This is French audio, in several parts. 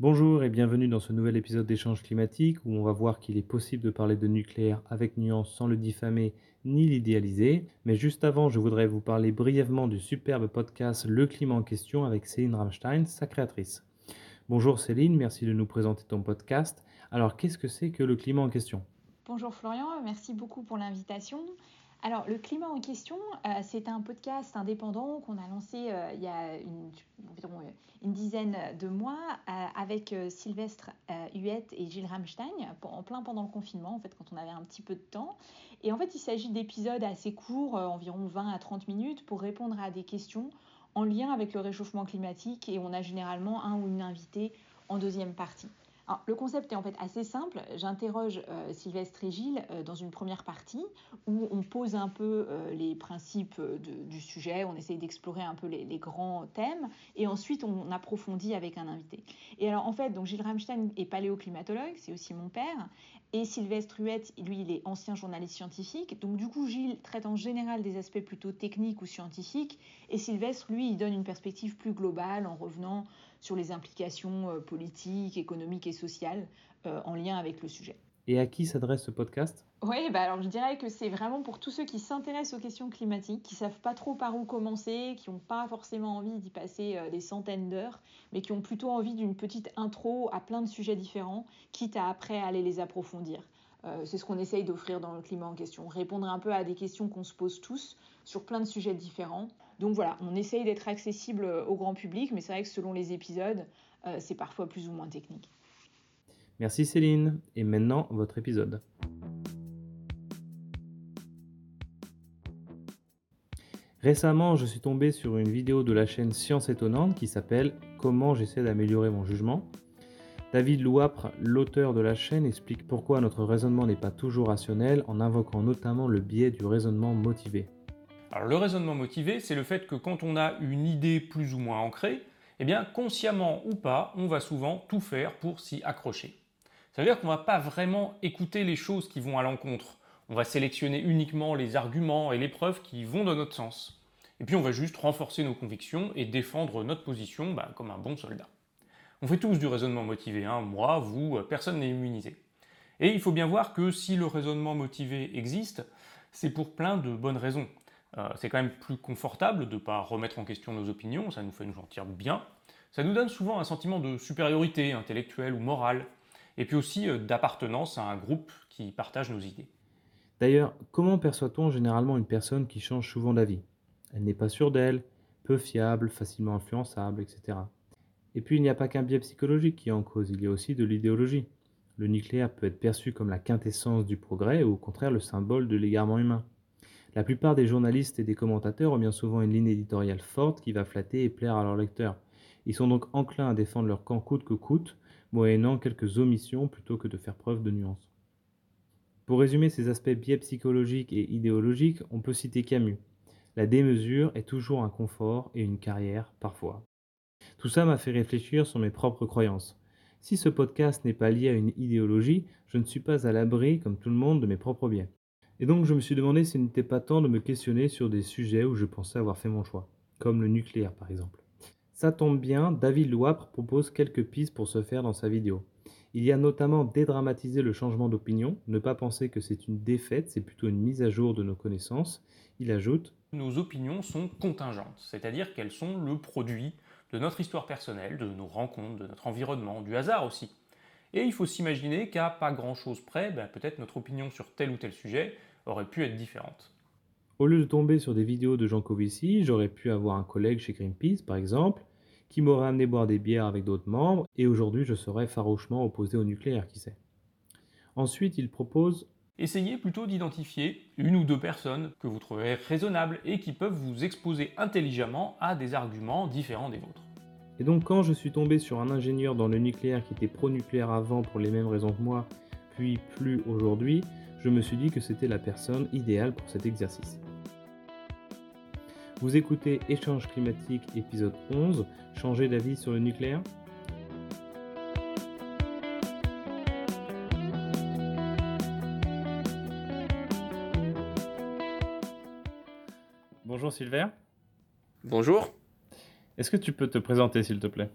Bonjour et bienvenue dans ce nouvel épisode d'échange climatique où on va voir qu'il est possible de parler de nucléaire avec nuance sans le diffamer ni l'idéaliser. Mais juste avant, je voudrais vous parler brièvement du superbe podcast Le climat en question avec Céline Rammstein, sa créatrice. Bonjour Céline, merci de nous présenter ton podcast. Alors qu'est-ce que c'est que le climat en question? Bonjour Florian, merci beaucoup pour l'invitation. Alors, le climat en question, euh, c'est un podcast indépendant qu'on a lancé euh, il y a environ euh, une dizaine de mois avec Sylvestre Huette et Gilles Ramstein, en plein pendant le confinement, en fait, quand on avait un petit peu de temps. Et en fait, il s'agit d'épisodes assez courts, environ 20 à 30 minutes, pour répondre à des questions en lien avec le réchauffement climatique. Et on a généralement un ou une invitée en deuxième partie le concept est en fait assez simple. J'interroge euh, Sylvestre et Gilles euh, dans une première partie où on pose un peu euh, les principes du sujet, on essaye d'explorer un peu les, grands thèmes et ensuite on approfondit avec un invité. Et alors en fait, donc Gilles Ramstein est paléoclimatologue, c'est aussi mon père, et Sylvestre Huette, lui, il est ancien journaliste scientifique. Donc du coup, Gilles traite en général des aspects plutôt techniques ou scientifiques et Sylvestre, lui, il donne une perspective plus globale en revenant sur les implications euh, politiques, économiques et sociales euh, en lien avec le sujet. Et à qui s'adresse ce podcast? Oui, bah alors je dirais que c'est vraiment pour tous ceux qui s'intéressent aux questions climatiques, qui savent pas trop par où commencer, qui n'ont pas forcément envie d'y passer euh, des centaines d'heures, mais qui ont plutôt envie d'une petite intro à plein de sujets différents, quitte à après aller les approfondir. c'est ce qu'on essaye d'offrir dans le climat en question, répondre un peu à des questions qu'on se pose tous sur plein de sujets différents. Donc voilà, on essaye d'être accessible au grand public, mais c'est vrai que selon les épisodes, euh, c'est parfois plus ou moins technique. Merci Céline. Et maintenant, votre épisode. Récemment, je suis tombé sur une vidéo de la chaîne Science Étonnante qui s'appelle Comment j'essaie d'améliorer mon jugement. David Louapre, l'auteur de la chaîne, explique pourquoi notre raisonnement n'est pas toujours rationnel en invoquant notamment le biais du raisonnement motivé. Alors le raisonnement motivé, c'est le fait que quand on a une idée plus ou moins ancrée, eh bien consciemment ou pas, on va souvent tout faire pour s'y accrocher. Ça veut dire qu'on va pas vraiment écouter les choses qui vont à l'encontre. On va sélectionner uniquement les arguments et les preuves qui vont dans notre sens. Et puis on va juste renforcer nos convictions et défendre notre position bah, comme un bon soldat. On fait tous du raisonnement motivé, hein. moi, vous, personne n'est immunisé. Et il faut bien voir que si le raisonnement motivé existe, c'est pour plein de bonnes raisons. Euh, c'est quand même plus confortable de ne pas remettre en question nos opinions, ça nous fait nous sentir bien. Ça nous donne souvent un sentiment de supériorité intellectuelle ou morale, et puis aussi euh, d'appartenance à un groupe qui partage nos idées. D'ailleurs, comment perçoit-on généralement une personne qui change souvent d'avis? Elle n'est pas sûre d'elle, peu fiable, facilement influençable, etc. Et puis il n'y a pas qu'un biais psychologique qui est en cause, il y a aussi de l'idéologie. Le nucléaire peut être perçu comme la quintessence du progrès ou au contraire le symbole de l'égarement humain. La plupart des journalistes et des commentateurs ont bien souvent une ligne éditoriale forte qui va flatter et plaire à leurs lecteurs. Ils sont donc enclins à défendre leur camp coûte que coûte, moyennant quelques omissions plutôt que de faire preuve de nuance. Pour résumer ces aspects biais psychologiques et idéologiques, on peut citer Camus. La démesure est toujours un confort et une carrière parfois. Tout ça m'a fait réfléchir sur mes propres croyances. Si ce podcast n'est pas lié à une idéologie, je ne suis pas à l'abri, comme tout le monde, de mes propres biais. Et donc je me suis demandé s'il n'était pas temps de me questionner sur des sujets où je pensais avoir fait mon choix, comme le nucléaire par exemple. Ça tombe bien, David Louapre propose quelques pistes pour se faire dans sa vidéo. Il y a notamment dédramatiser le changement d'opinion, ne pas penser que c'est une défaite, c'est plutôt une mise à jour de nos connaissances. Il ajoute Nos opinions sont contingentes, c'est-à-dire qu'elles sont le produit de notre histoire personnelle, de nos rencontres, de notre environnement, du hasard aussi. Et il faut s'imaginer qu'à pas grand-chose près, ben, peut-être notre opinion sur tel ou tel sujet aurait pu être différente. Au lieu de tomber sur des vidéos de Jean Covici, j'aurais pu avoir un collègue chez Greenpeace, par exemple, qui m'aurait amené boire des bières avec d'autres membres, et aujourd'hui je serais farouchement opposé au nucléaire, qui sait. Ensuite, il propose Essayez plutôt d'identifier une ou deux personnes que vous trouvez raisonnables et qui peuvent vous exposer intelligemment à des arguments différents des vôtres. Et donc quand je suis tombé sur un ingénieur dans le nucléaire qui était pro-nucléaire avant pour les mêmes raisons que moi, puis plus aujourd'hui, je me suis dit que c'était la personne idéale pour cet exercice. Vous écoutez Échange climatique épisode 11, changer d'avis sur le nucléaire? Bonjour Sylvain. Bonjour. Est-ce que tu peux te présenter s'il te plaît?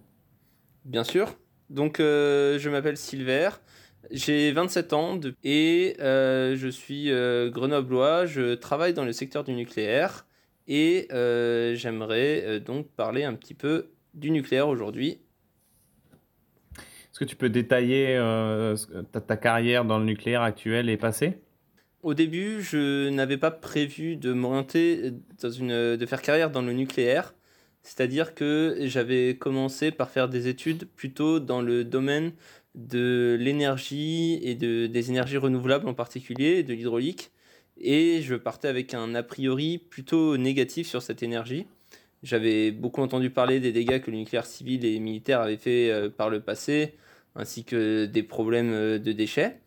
Bien sûr. Donc, je m'appelle Silver. J'ai 27 ans et je suis grenoblois. Je travaille dans le secteur du nucléaire et j'aimerais donc parler un petit peu du nucléaire aujourd'hui. Est-ce que tu peux détailler ta, ta, carrière dans le nucléaire actuel et passé Au début, je n'avais pas prévu de monter dans une, de faire carrière dans le nucléaire. C'est-à-dire que j'avais commencé par faire des études plutôt dans le domaine de l'énergie et de, des énergies renouvelables en particulier, de l'hydraulique. Et je partais avec un a priori plutôt négatif sur cette énergie. J'avais beaucoup entendu parler des dégâts que le nucléaire civil et militaire avaient fait euh, par le passé, ainsi que des problèmes euh, de déchets.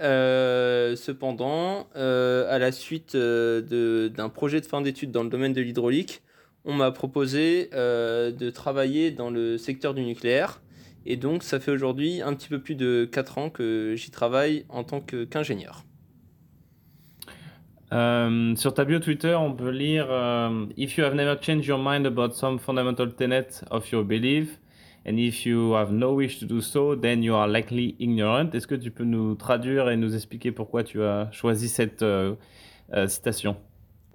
Euh, cependant, à la suite d'un projet de fin d'études dans le domaine de l'hydraulique, on m'a proposé de travailler dans le secteur du nucléaire. Et donc, ça fait aujourd'hui un petit peu plus de 4 ans que j'y travaille en tant qu'ingénieur. Euh, sur ta bio Twitter, on peut lire euh, If you have never changed your mind about some fundamental tenet of your belief, and if you have no wish to do so, then you are likely ignorant. Est-ce que tu peux nous traduire et nous expliquer pourquoi tu as choisi cette citation?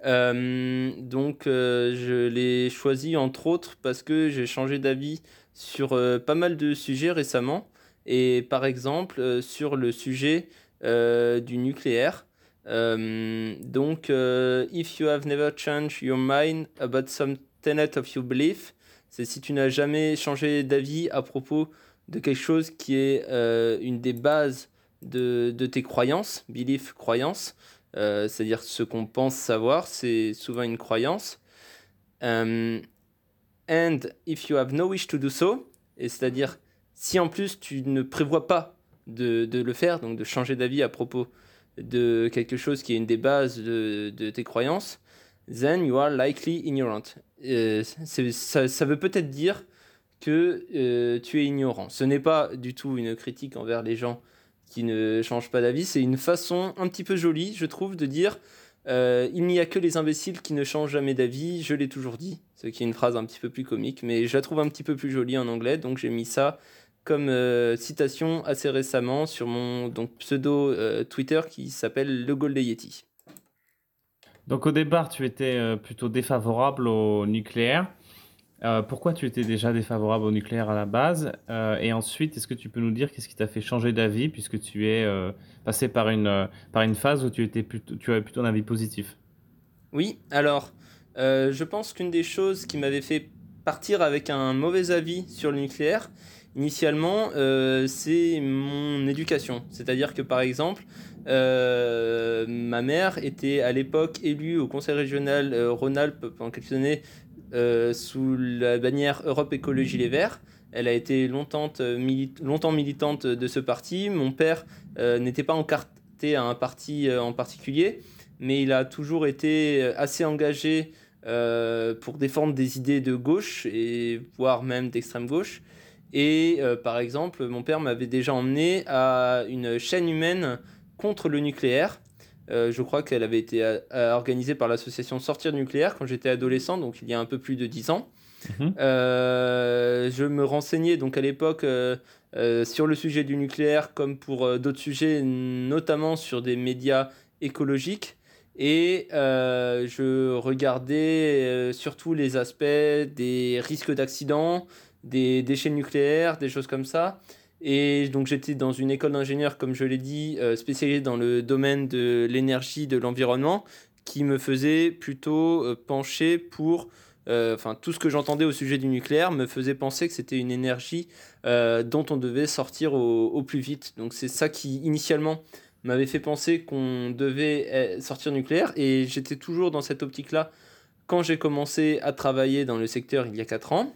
Euh, donc euh, je l'ai choisi entre autres parce que j'ai changé d'avis sur euh, pas mal de sujets récemment et par exemple sur le sujet du nucléaire. donc if you have never changed your mind about some tenet of your belief, c'est si tu n'as jamais changé d'avis à propos de quelque chose qui est une des bases de, de tes croyances, belief, croyance, euh, c'est-à-dire ce qu'on pense savoir, c'est souvent une croyance. And if you have no wish to do so, et c'est-à-dire si en plus tu ne prévois pas de, le faire, donc de changer d'avis à propos de quelque chose qui est une des bases de, tes croyances, then you are likely ignorant. Ça, veut peut-être dire que euh, tu es ignorant. Ce n'est pas du tout une critique envers les gens qui ne change pas d'avis. C'est une façon un petit peu jolie, je trouve, de dire euh, il n'y a que les imbéciles qui ne changent jamais d'avis, je l'ai toujours dit. Ce qui est une phrase un petit peu plus comique, mais je la trouve un petit peu plus jolie en anglais, donc j'ai mis ça comme euh, citation assez récemment sur mon donc, pseudo euh, Twitter qui s'appelle Le Gold Yeti. Donc au départ, tu étais plutôt défavorable au nucléaire. Euh, pourquoi tu étais déjà défavorable au nucléaire à la base? Euh, Et ensuite, est-ce que tu peux nous dire qu'est-ce qui t'a fait changer d'avis puisque tu es euh, passé par une, par une phase où tu, étais plutôt, tu avais plutôt un avis positif? Oui, alors je pense qu'une des choses qui m'avait fait partir avec un mauvais avis sur le nucléaire, initialement, c'est mon éducation. C'est-à-dire que par exemple, ma mère était à l'époque élue au conseil régional Rhône-Alpes pendant quelques années euh, sous la bannière Europe Écologie Les Verts. Elle a été longtemps, euh, militante de ce parti. Mon père euh, n'était pas encarté à un parti en particulier, mais il a toujours été assez engagé pour défendre des idées de gauche, et voire même d'extrême gauche. Et par exemple, mon père m'avait déjà emmené à une chaîne humaine contre le nucléaire. Euh, je crois qu'elle avait été euh, euh, organisée par l'association Sortir Nucléaire quand j'étais adolescent, donc il y a un peu plus de 10 ans. Mhm. je me renseignais donc à l'époque sur le sujet du nucléaire comme pour d'autres sujets, notamment sur des médias écologiques. Et je regardais surtout les aspects des risques d'accident, des déchets nucléaires, des choses comme ça. Et donc j'étais dans une école d'ingénieur, comme je l'ai dit, euh, spécialisée dans le domaine de l'énergie, de l'environnement, qui me faisait plutôt euh, pencher pour... Euh, enfin, tout ce que j'entendais au sujet du nucléaire me faisait penser que c'était une énergie dont on devait sortir au, plus vite. Donc c'est ça qui, initialement, m'avait fait penser qu'on devait sortir nucléaire. Et j'étais toujours dans cette optique-là quand j'ai commencé à travailler dans le secteur il y a 4 ans.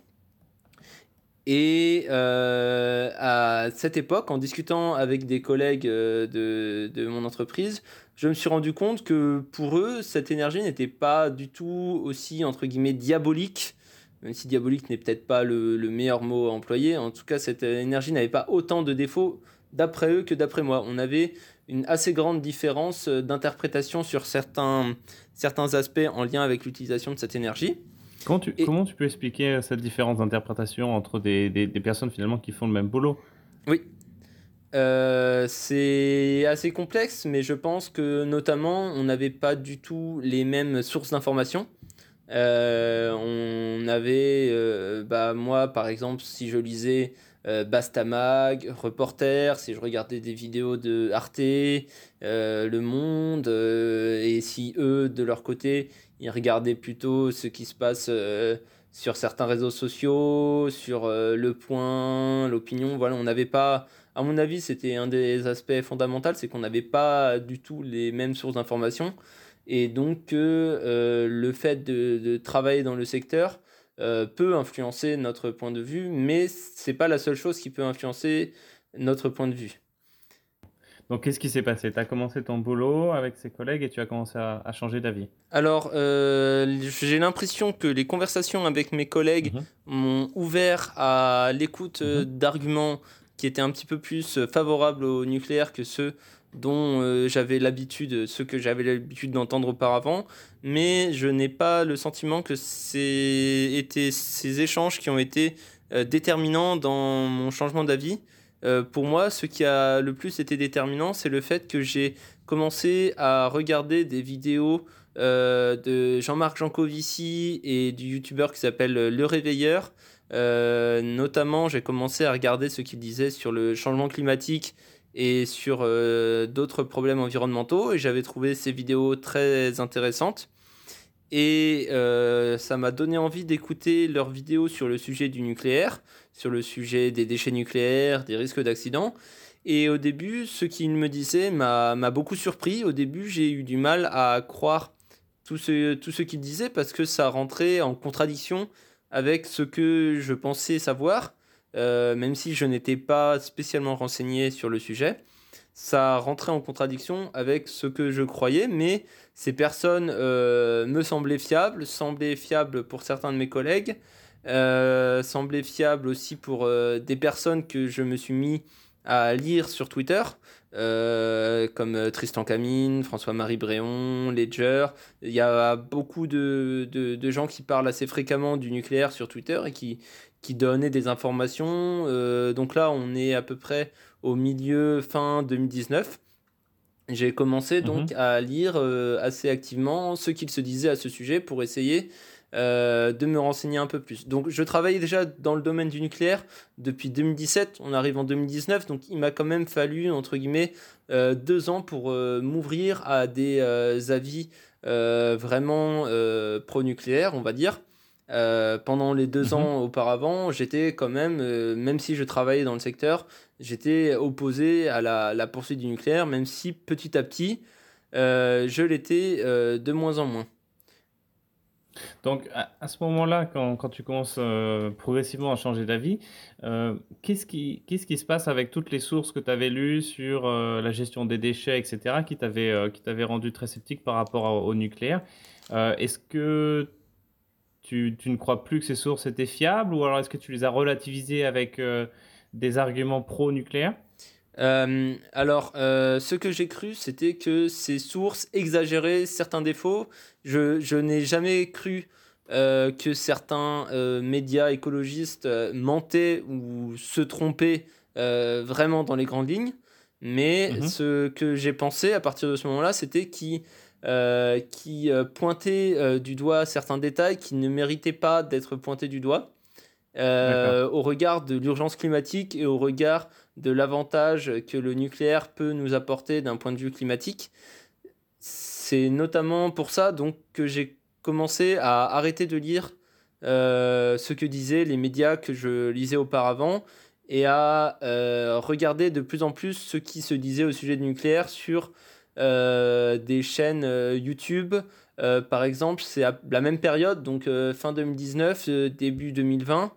Et euh, à cette époque, en discutant avec des collègues euh, de, de, mon entreprise, je me suis rendu compte que pour eux, cette énergie n'était pas du tout aussi, entre guillemets, diabolique, même si diabolique n'est peut-être pas le, le, meilleur mot à employer. En tout cas, cette énergie n'avait pas autant de défauts d'après eux que d'après moi. On avait une assez grande différence d'interprétation sur certains, certains aspects en lien avec l'utilisation de cette énergie. Comment tu, Et comment tu peux expliquer cette différence d'interprétation entre des, des- des personnes finalement qui font le même boulot? oui, Euh, c'est assez complexe, mais je pense que notamment on n'avait pas du tout les mêmes sources d'informations. Euh, on avait, euh, bah, moi par exemple, si je lisais euh, Bastamag, Reporter, si je regardais des vidéos de Arte, euh, Le Monde, euh, et si eux, de leur côté, ils regardaient plutôt ce qui se passe sur certains réseaux sociaux, sur Le Point, l'opinion, voilà, on n'avait pas, à mon avis, c'était un des aspects fondamentaux, c'est qu'on n'avait pas du tout les mêmes sources d'informations. Et donc, le fait de travailler dans le secteur euh, peut influencer notre point de vue, mais c'est pas la seule chose qui peut influencer notre point de vue. Donc, qu'est-ce qui s'est passé? Tu as commencé ton boulot avec ses collègues et tu as commencé à, à changer d'avis? Alors, euh, j'ai l'impression que les conversations avec mes collègues Mhm, m'ont ouvert à l'écoute euh, mhm, d'arguments qui étaient un petit peu plus favorables au nucléaire que ceux dont euh, j'avais l'habitude, ceux que j'avais l'habitude d'entendre auparavant, mais je n'ai pas le sentiment que c'est ces échanges qui ont été euh, déterminants dans mon changement d'avis. Euh, pour moi, ce qui a le plus été déterminant, c'est le fait que j'ai commencé à regarder des vidéos de Jean-Marc Jancovici et du youtubeur qui s'appelle Le Réveilleur. Notamment, j'ai commencé à regarder ce qu'il disait sur le changement climatique et sur euh, d'autres problèmes environnementaux et j'avais trouvé ces vidéos très intéressantes. Et euh, ça m'a donné envie d'écouter leurs vidéos sur le sujet du nucléaire, sur le sujet des déchets nucléaires, des risques d'accident. Et au début, ce qu'ils me disaient m'a m'a beaucoup surpris. Au début, j'ai eu du mal à croire tout ce, tout ce qu'ils disaient parce que ça rentrait en contradiction avec ce que je pensais savoir, euh, même si je n'étais pas spécialement renseigné sur le sujet. Ça rentrait en contradiction avec ce que je croyais, mais ces personnes euh, me semblaient fiables, semblaient fiables pour certains de mes collègues, euh, semblaient fiables aussi pour des personnes que je me suis mis à lire sur Twitter, comme Tristan Camine, François-Marie Bréon, Ledger. Il y a beaucoup de, de gens qui parlent assez fréquemment du nucléaire sur Twitter et qui, qui donnaient des informations. Euh, donc là, on est à peu près au milieu, fin 2019. J'ai commencé donc mhm. à lire euh, assez activement ce qu'il se disait à ce sujet pour essayer euh, de me renseigner un peu plus. Donc je travaillais déjà dans le domaine du nucléaire depuis 2017, on arrive en 2019, donc il m'a quand même fallu, entre guillemets, euh, deux ans pour euh, m'ouvrir à des avis vraiment pro-nucléaires, on va dire. Euh, pendant les deux Mhm. ans auparavant, j'étais quand même, euh, même si je travaillais dans le secteur, j'étais opposé à la, la poursuite du nucléaire, même si petit à petit, euh, je l'étais de moins en moins. Donc, à, à ce moment-là, quand, quand tu commences progressivement à changer d'avis, qu'est-ce qui, se passe avec toutes les sources que tu avais lues sur la gestion des déchets, etc., qui t'avaient rendu très sceptique par rapport à- au nucléaire? Est-ce que tu, tu ne crois plus que ces sources étaient fiables ou alors est-ce que tu les as relativisées avec euh, des arguments pro-nucléaire? Euh, alors, euh, ce que j'ai cru, c'était que ces sources exagéraient certains défauts. Je, je n'ai jamais cru que certains médias écologistes mentaient ou se trompaient vraiment dans les grandes lignes. Mais Mhm. ce que j'ai pensé à partir de ce moment-là, c'était qu'ils euh, qui, euh, pointaient euh, du doigt certains détails qui ne méritaient pas d'être pointés du doigt au regard de l'urgence climatique et au regard de l'avantage que le nucléaire peut nous apporter d'un point de vue climatique. C'est notamment pour ça donc que j'ai commencé à arrêter de lire euh, ce que disaient les médias que je lisais auparavant et à euh, regarder de plus en plus ce qui se disait au sujet du nucléaire sur des chaînes euh, YouTube. Euh, par exemple, c'est à la même période, donc euh, fin 2019, euh, début 2020,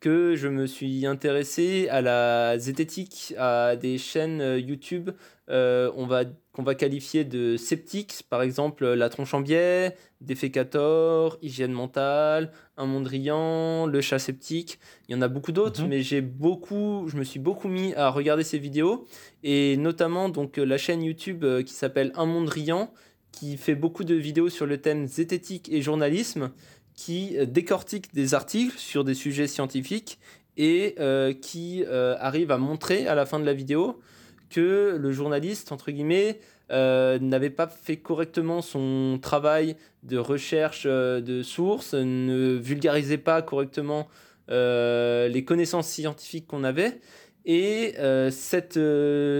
que je me suis intéressé à la zététique, à des chaînes euh, YouTube euh, on va, qu'on va qualifier de sceptiques, par exemple La Tronche en Biais, Défécator, Hygiène Mentale, Un Mondrian, Le Chat Sceptique. Il y en a beaucoup d'autres, Mhm. mais j'ai beaucoup, je me suis beaucoup mis à regarder ces vidéos, et notamment donc, euh, la chaîne YouTube euh, qui s'appelle Un Mondrian, qui fait beaucoup de vidéos sur le thème zététique et journalisme, qui décortique des articles sur des sujets scientifiques et qui arrive à montrer à la fin de la vidéo que le journaliste, entre guillemets, n'avait pas fait correctement son travail de recherche de sources, ne vulgarisait pas correctement les connaissances scientifiques qu'on avait. Et cette,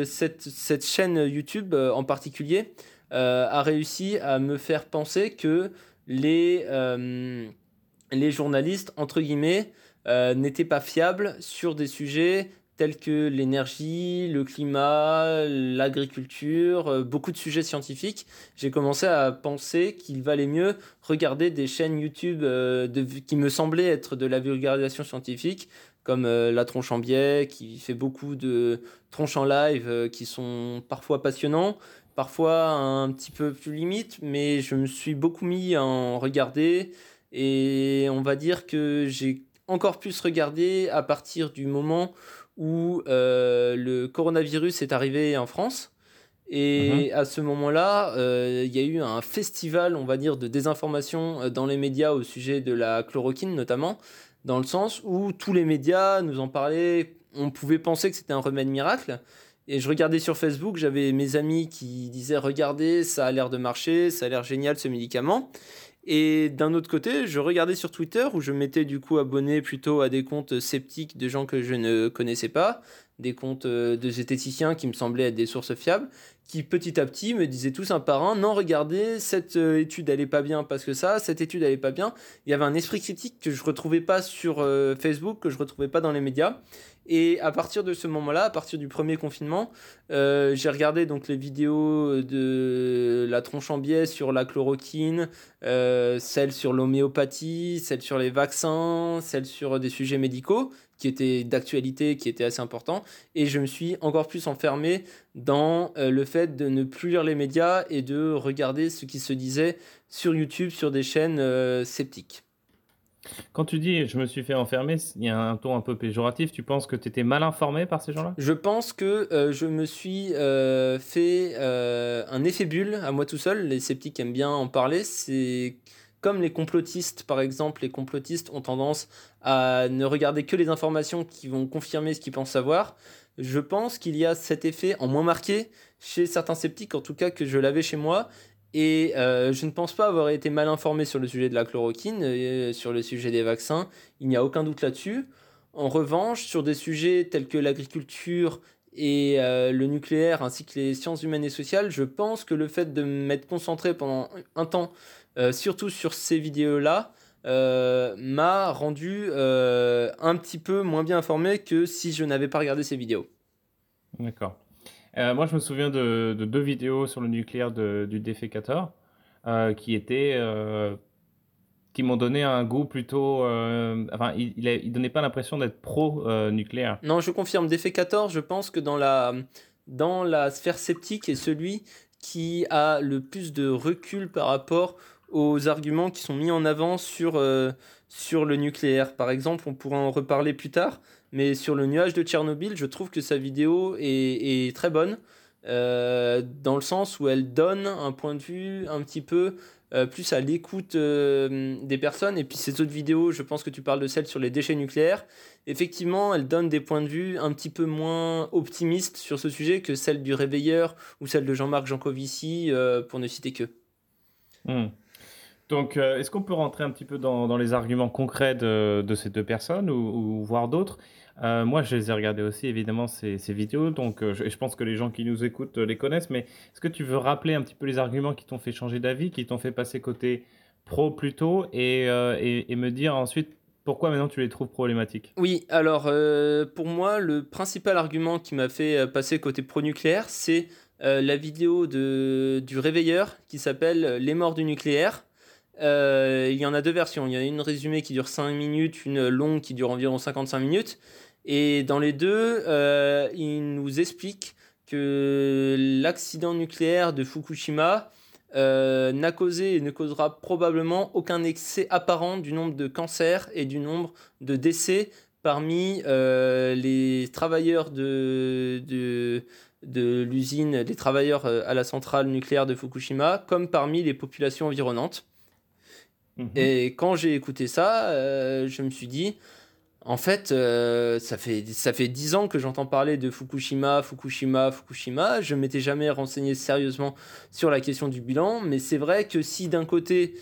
cette, cette, chaîne YouTube en particulier a réussi à me faire penser que les, les journalistes, entre guillemets, n'étaient pas fiables sur des sujets tels que l'énergie, le climat, l'agriculture, euh, beaucoup de sujets scientifiques, j'ai commencé à penser qu'il valait mieux regarder des chaînes YouTube euh, qui me semblaient être de la vulgarisation scientifique, comme euh, La Tronche en Biais, qui fait beaucoup de tronches en live qui sont parfois passionnants, parfois un petit peu plus limite, mais je me suis beaucoup mis à en regarder. Et on va dire que j'ai encore plus regardé à partir du moment où euh, le coronavirus est arrivé en France. Et mhm. à ce moment-là, euh, il y a eu un festival, on va dire, de désinformation euh, dans les médias au sujet de la chloroquine notamment, dans le sens où tous les médias nous en parlaient, on pouvait penser que c'était un remède miracle. Et je regardais sur Facebook, j'avais mes amis qui disaient Regardez, ça a l'air de marcher, ça a l'air génial ce médicament. Et d'un autre côté, je regardais sur Twitter où je m'étais du coup abonné plutôt à des comptes sceptiques de gens que je ne connaissais pas, des comptes euh, de zététiciens qui me semblaient être des sources fiables, qui petit à petit me disaient tous un par un, non regardez, cette euh, étude elle est pas bien parce que ça, cette étude elle est pas bien. Il y avait un esprit critique que je retrouvais pas sur euh, Facebook, que je retrouvais pas dans les médias. Et à partir de ce moment-là, à partir du premier confinement, euh, j'ai regardé donc les vidéos de la tronche en biais sur la chloroquine, euh, celles sur l'homéopathie, celles sur les vaccins, celles sur des sujets médicaux qui étaient d'actualité, qui étaient assez importants. Et je me suis encore plus enfermé dans euh, le fait de ne plus lire les médias et de regarder ce qui se disait sur YouTube, sur des chaînes sceptiques. Quand tu dis je me suis fait enfermer, il y a un ton un peu péjoratif. Tu penses que tu étais mal informé par ces gens-là? Je pense que euh, je me suis euh, fait euh, un effet bulle à moi tout seul. Les sceptiques aiment bien en parler. C'est comme les complotistes, par exemple. Les complotistes ont tendance à ne regarder que les informations qui vont confirmer ce qu'ils pensent savoir. Je pense qu'il y a cet effet en moins marqué chez certains sceptiques, en tout cas que je l'avais chez moi, et euh, je ne pense pas avoir été mal informé sur le sujet de la chloroquine, euh, sur le sujet des vaccins. Il n'y a aucun doute là-dessus. En revanche, sur des sujets tels que l'agriculture et euh, le nucléaire, ainsi que les sciences humaines et sociales, je pense que le fait de m'être concentré pendant un temps, surtout sur ces vidéos-là, m'a rendu un petit peu moins bien informé que si je n'avais pas regardé ces vidéos. D'accord. Euh, moi, je me souviens de, deux vidéos sur le nucléaire du défécateur euh, qui étaient euh, qui m'ont donné un goût plutôt. enfin, il, il, donnait pas l'impression d'être pro-nucléaire. non, je confirme. Défécateur, je pense que dans la, dans la sphère sceptique est celui qui a le plus de recul par rapport aux arguments qui sont mis en avant sur, sur le nucléaire. Par exemple, on pourra en reparler plus tard, mais sur le nuage de Tchernobyl, je trouve que sa vidéo est, très bonne, euh, dans le sens où elle donne un point de vue un petit peu euh, plus à l'écoute euh, des personnes. Et puis ces autres vidéos, je pense que tu parles de celle sur les déchets nucléaires. Effectivement, elle donne des points de vue un petit peu moins optimistes sur ce sujet que celle du réveilleur ou celle de Jean-Marc Jancovici, pour ne citer que. Hmm. Donc, est-ce qu'on peut rentrer un petit peu dans, les arguments concrets de, ces deux personnes ou, voir d'autres? Euh, moi, je les ai regardés aussi, évidemment, ces, vidéos. Donc, euh, je, pense que les gens qui nous écoutent euh, les connaissent. Mais est-ce que tu veux rappeler un petit peu les arguments qui t'ont fait changer d'avis, qui t'ont fait passer côté pro plutôt, et, me dire ensuite pourquoi maintenant tu les trouves problématiques? Oui, alors pour moi, le principal argument qui m'a fait passer côté pro-nucléaire, c'est la vidéo de, du réveilleur qui s'appelle Les morts du nucléaire. Il y en a deux versions. Il y a une résumée qui dure 5 minutes, une longue qui dure environ 55 minutes. Et dans les deux, euh, il nous explique que l'accident nucléaire de Fukushima euh, n'a causé et ne causera probablement aucun excès apparent du nombre de cancers et du nombre de décès parmi euh, les travailleurs de, de, de l'usine, les travailleurs à la centrale nucléaire de Fukushima, comme parmi les populations environnantes. Mhm. Et quand j'ai écouté ça, je me suis dit, en fait, ça fait ça fait dix ans que j'entends parler de Fukushima, Fukushima, Fukushima. Je m'étais jamais renseigné sérieusement sur la question du bilan, mais c'est vrai que si d'un côté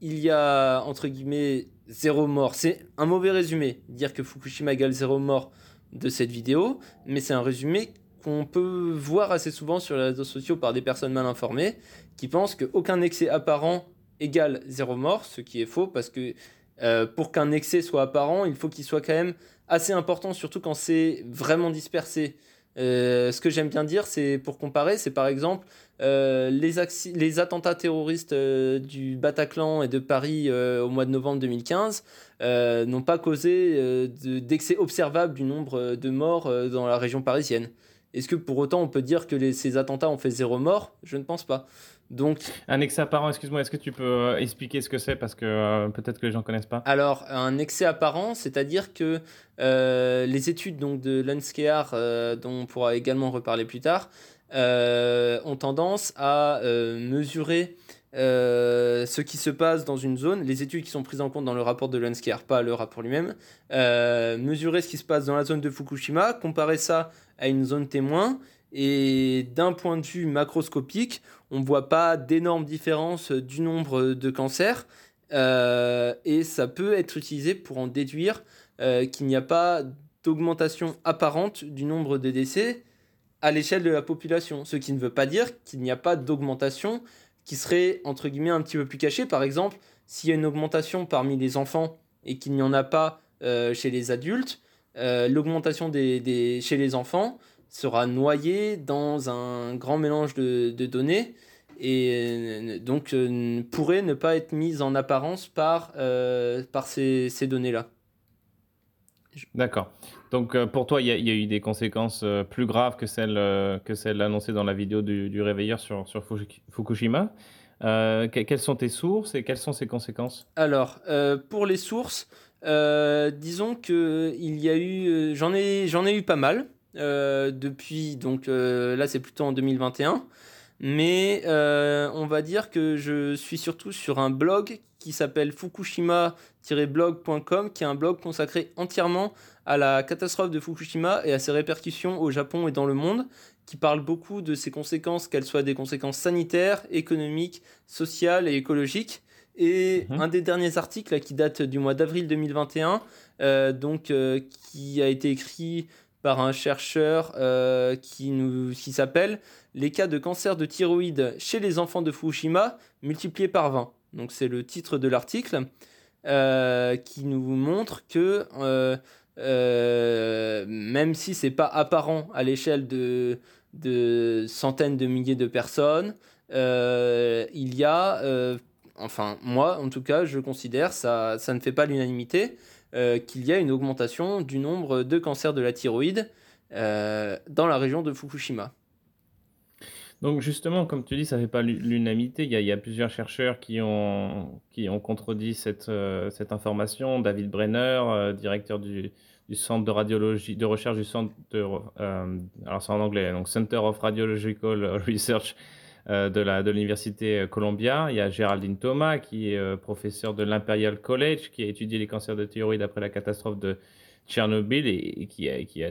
il y a entre guillemets zéro mort, c'est un mauvais résumé dire que Fukushima égale zéro mort de cette vidéo, mais c'est un résumé qu'on peut voir assez souvent sur les réseaux sociaux par des personnes mal informées qui pensent qu'aucun excès apparent égale zéro mort, ce qui est faux parce que euh, pour qu'un excès soit apparent, il faut qu'il soit quand même assez important, surtout quand c'est vraiment dispersé. Euh, ce que j'aime bien dire, c'est pour comparer, c'est par exemple euh, les, les, attentats terroristes du Bataclan et de Paris au mois de novembre 2015 n'ont pas causé d'excès observable du nombre de morts dans la région parisienne. Est-ce que pour autant on peut dire que ces attentats ont fait zéro mort? Je ne pense pas. Donc, un excès apparent, excuse-moi, est-ce que tu peux euh, expliquer ce que c'est? Parce que euh, peut-être que les gens connaissent pas. Alors, un excès apparent, c'est-à-dire que euh, les études donc, de Lanskear, dont on pourra également reparler plus tard, ont tendance à mesurer ce qui se passe dans une zone, les études qui sont prises en compte dans le rapport de Lanskear, pas le rapport lui-même, mesurer ce qui se passe dans la zone de Fukushima, comparer ça à une zone témoin, et d'un point de vue macroscopique, on ne voit pas d'énormes différences du nombre de cancers. Euh, et ça peut être utilisé pour en déduire euh, qu'il n'y a pas d'augmentation apparente du nombre de décès à l'échelle de la population. Ce qui ne veut pas dire qu'il n'y a pas d'augmentation qui serait entre guillemets un petit peu plus cachée. Par exemple, s'il y a une augmentation parmi les enfants et qu'il n'y en a pas euh, chez les adultes, l'augmentation des, chez les enfants sera noyé dans un grand mélange de, données et euh, donc euh, pourrait ne pas être mise en apparence par, euh, par ces, ces données-là. D'accord. Donc pour toi, il y, a eu des conséquences plus graves que celles, que celles annoncées dans la vidéo du, du réveilleur sur, sur Fukushima. quelles sont tes sources et quelles sont ces conséquences? Alors, pour les sources, disons que il y a eu, j'en ai, j'en ai eu pas mal. Euh, depuis, donc euh, là c'est plutôt en 2021. Mais euh, on va dire que je suis surtout sur un blog qui s'appelle fukushima-blog.com, qui est un blog consacré entièrement à la catastrophe de Fukushima et à ses répercussions au Japon et dans le monde, qui parle beaucoup de ses conséquences, qu'elles soient des conséquences sanitaires, économiques, sociales et écologiques. Et mhm. un des derniers articles qui date du mois d'avril 2021, donc qui a été écrit par un chercheur euh, qui, nous, qui s'appelle Les cas de cancer de thyroïde chez les enfants de Fukushima multipliés par 20. Donc c'est le titre de l'article euh, qui nous montre que euh, même si c'est pas apparent à l'échelle de, de, centaines de milliers de personnes, il y a, enfin moi en tout cas je considère, ça, ça ne fait pas l'unanimité, euh, qu'il y a une augmentation du nombre de cancers de la thyroïde euh, dans la région de Fukushima. Donc justement, comme tu dis, ça ne fait pas l'unanimité. Il, y, a plusieurs chercheurs qui ont, qui ont contredit cette, euh, cette information. David Brenner, directeur du, du, centre de radiologie, de recherche du centre de, alors c'est en anglais, donc Center of Radiological Research de l'université euh, Columbia. Il y a Géraldine Thomas, qui est euh, professeur de l'Imperial College, qui a étudié les cancers de thyroïde après la catastrophe de Tchernobyl et, qui, a, qui,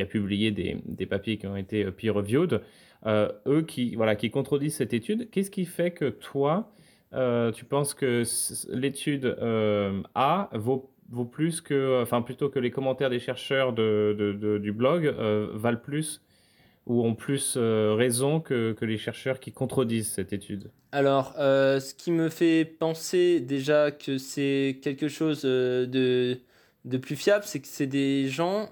a publié des, des, papiers qui ont été peer-reviewed. eux qui, voilà, qui contredisent cette étude. Qu'est-ce qui fait que toi, tu penses que l'étude A vaut, vaut, plus que, enfin plutôt que les commentaires des chercheurs de, de, du blog valent plus ou ont plus euh, raison que, que, les chercheurs qui contredisent cette étude? Alors, euh, ce qui me fait penser déjà que c'est quelque chose euh, de, de, plus fiable, c'est que c'est des gens,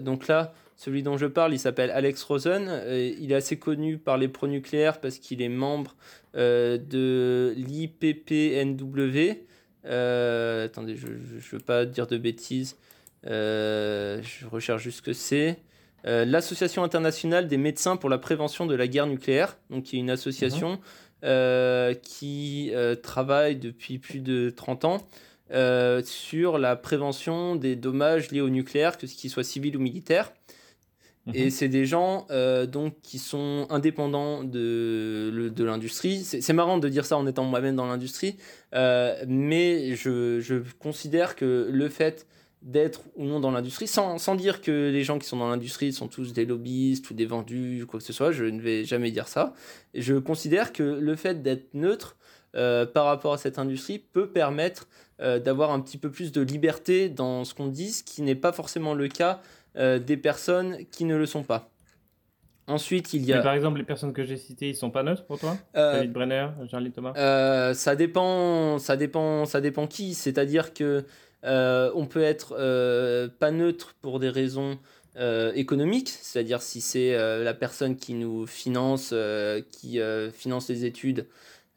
donc là, celui dont je parle, il s'appelle Alex Rosen, il est assez connu par les pro-nucléaires parce qu'il est membre de l'IPPNW. attendez, je ne veux pas dire de bêtises, je recherche juste ce que c'est. Euh, l'Association internationale des médecins pour la prévention de la guerre nucléaire, donc qui est une association mhm. euh, qui euh, travaille depuis plus de 30 ans sur la prévention des dommages liés au nucléaire, que ce qui soit civil ou militaire. Et c'est des gens donc qui sont indépendants de, de l'industrie. C'est marrant de dire ça en étant moi-même dans l'industrie, mais je, je, considère que le fait d'être ou non dans l'industrie, sans, sans, dire que les gens qui sont dans l'industrie sont tous des lobbyistes ou des vendus, quoi que ce soit, je ne vais jamais dire ça. Je considère que le fait d'être neutre euh, par rapport à cette industrie peut permettre euh, d'avoir un petit peu plus de liberté dans ce qu'on dit, ce qui n'est pas forcément le cas euh, des personnes qui ne le sont pas. Ensuite, il y a. Mais par exemple, les personnes que j'ai citées, ils sont pas neutres pour toi? David Brenner, Charlie Thomas? Ça dépend, ça dépend, ça dépend qui. C'est-à-dire que on peut être euh, pas neutre pour des raisons euh, économiques, c'est-à-dire si c'est la personne qui nous finance, qui finance les études,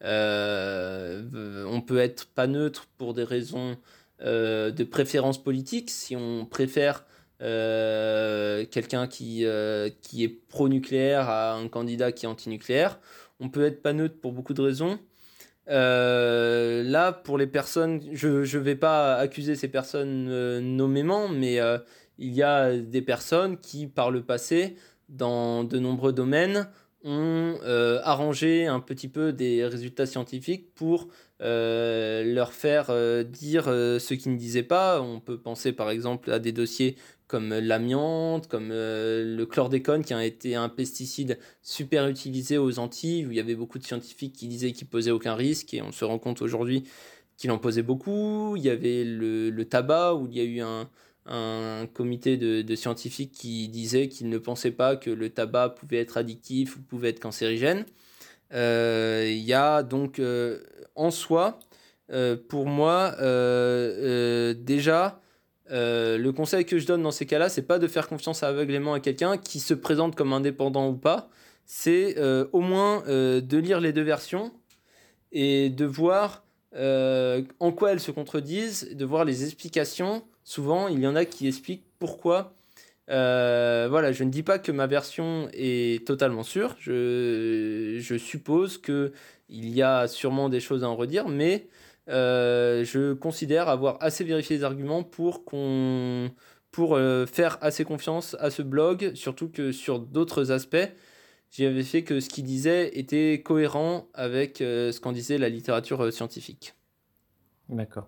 on peut être pas neutre pour des raisons de préférence politique, si on préfère quelqu'un qui, qui est pro-nucléaire à un candidat qui est anti-nucléaire. On peut être pas neutre pour beaucoup de raisons. Euh, là, pour les personnes, je ne vais pas accuser ces personnes euh, nommément, mais euh, il y a des personnes qui, par le passé, dans de nombreux domaines, ont arrangé un petit peu des résultats scientifiques pour leur faire dire ce qu'ils ne disaient pas. On peut penser par exemple à des dossiers comme l'amiante, comme euh, le chlordécone qui a été un pesticide super utilisé aux Antilles, où il y avait beaucoup de scientifiques qui disaient qu'il posait aucun risque, et on se rend compte aujourd'hui qu'il en posait beaucoup. Il y avait le, tabac, où il y a eu un, comité de, scientifiques qui disait qu'ils ne pensaient pas que le tabac pouvait être addictif ou pouvait être cancérigène. Euh, il y a donc euh, en soi, pour moi, déjà, euh, le conseil que je donne dans ces cas-là, c'est pas de faire confiance aveuglément à quelqu'un qui se présente comme indépendant ou pas. C'est euh, au moins euh, de lire les deux versions et de voir en quoi elles se contredisent, de voir les explications. Souvent, il y en a qui expliquent pourquoi. voilà, je ne dis pas que ma version est totalement sûre. Je, je suppose que il y a sûrement des choses à en redire, mais euh, je considère avoir assez vérifié les arguments pour, qu'on, pour euh, faire assez confiance à ce blog, surtout que sur d'autres aspects, j'avais fait que ce qu'il disait était cohérent avec euh, ce qu'en disait la littérature scientifique. D'accord.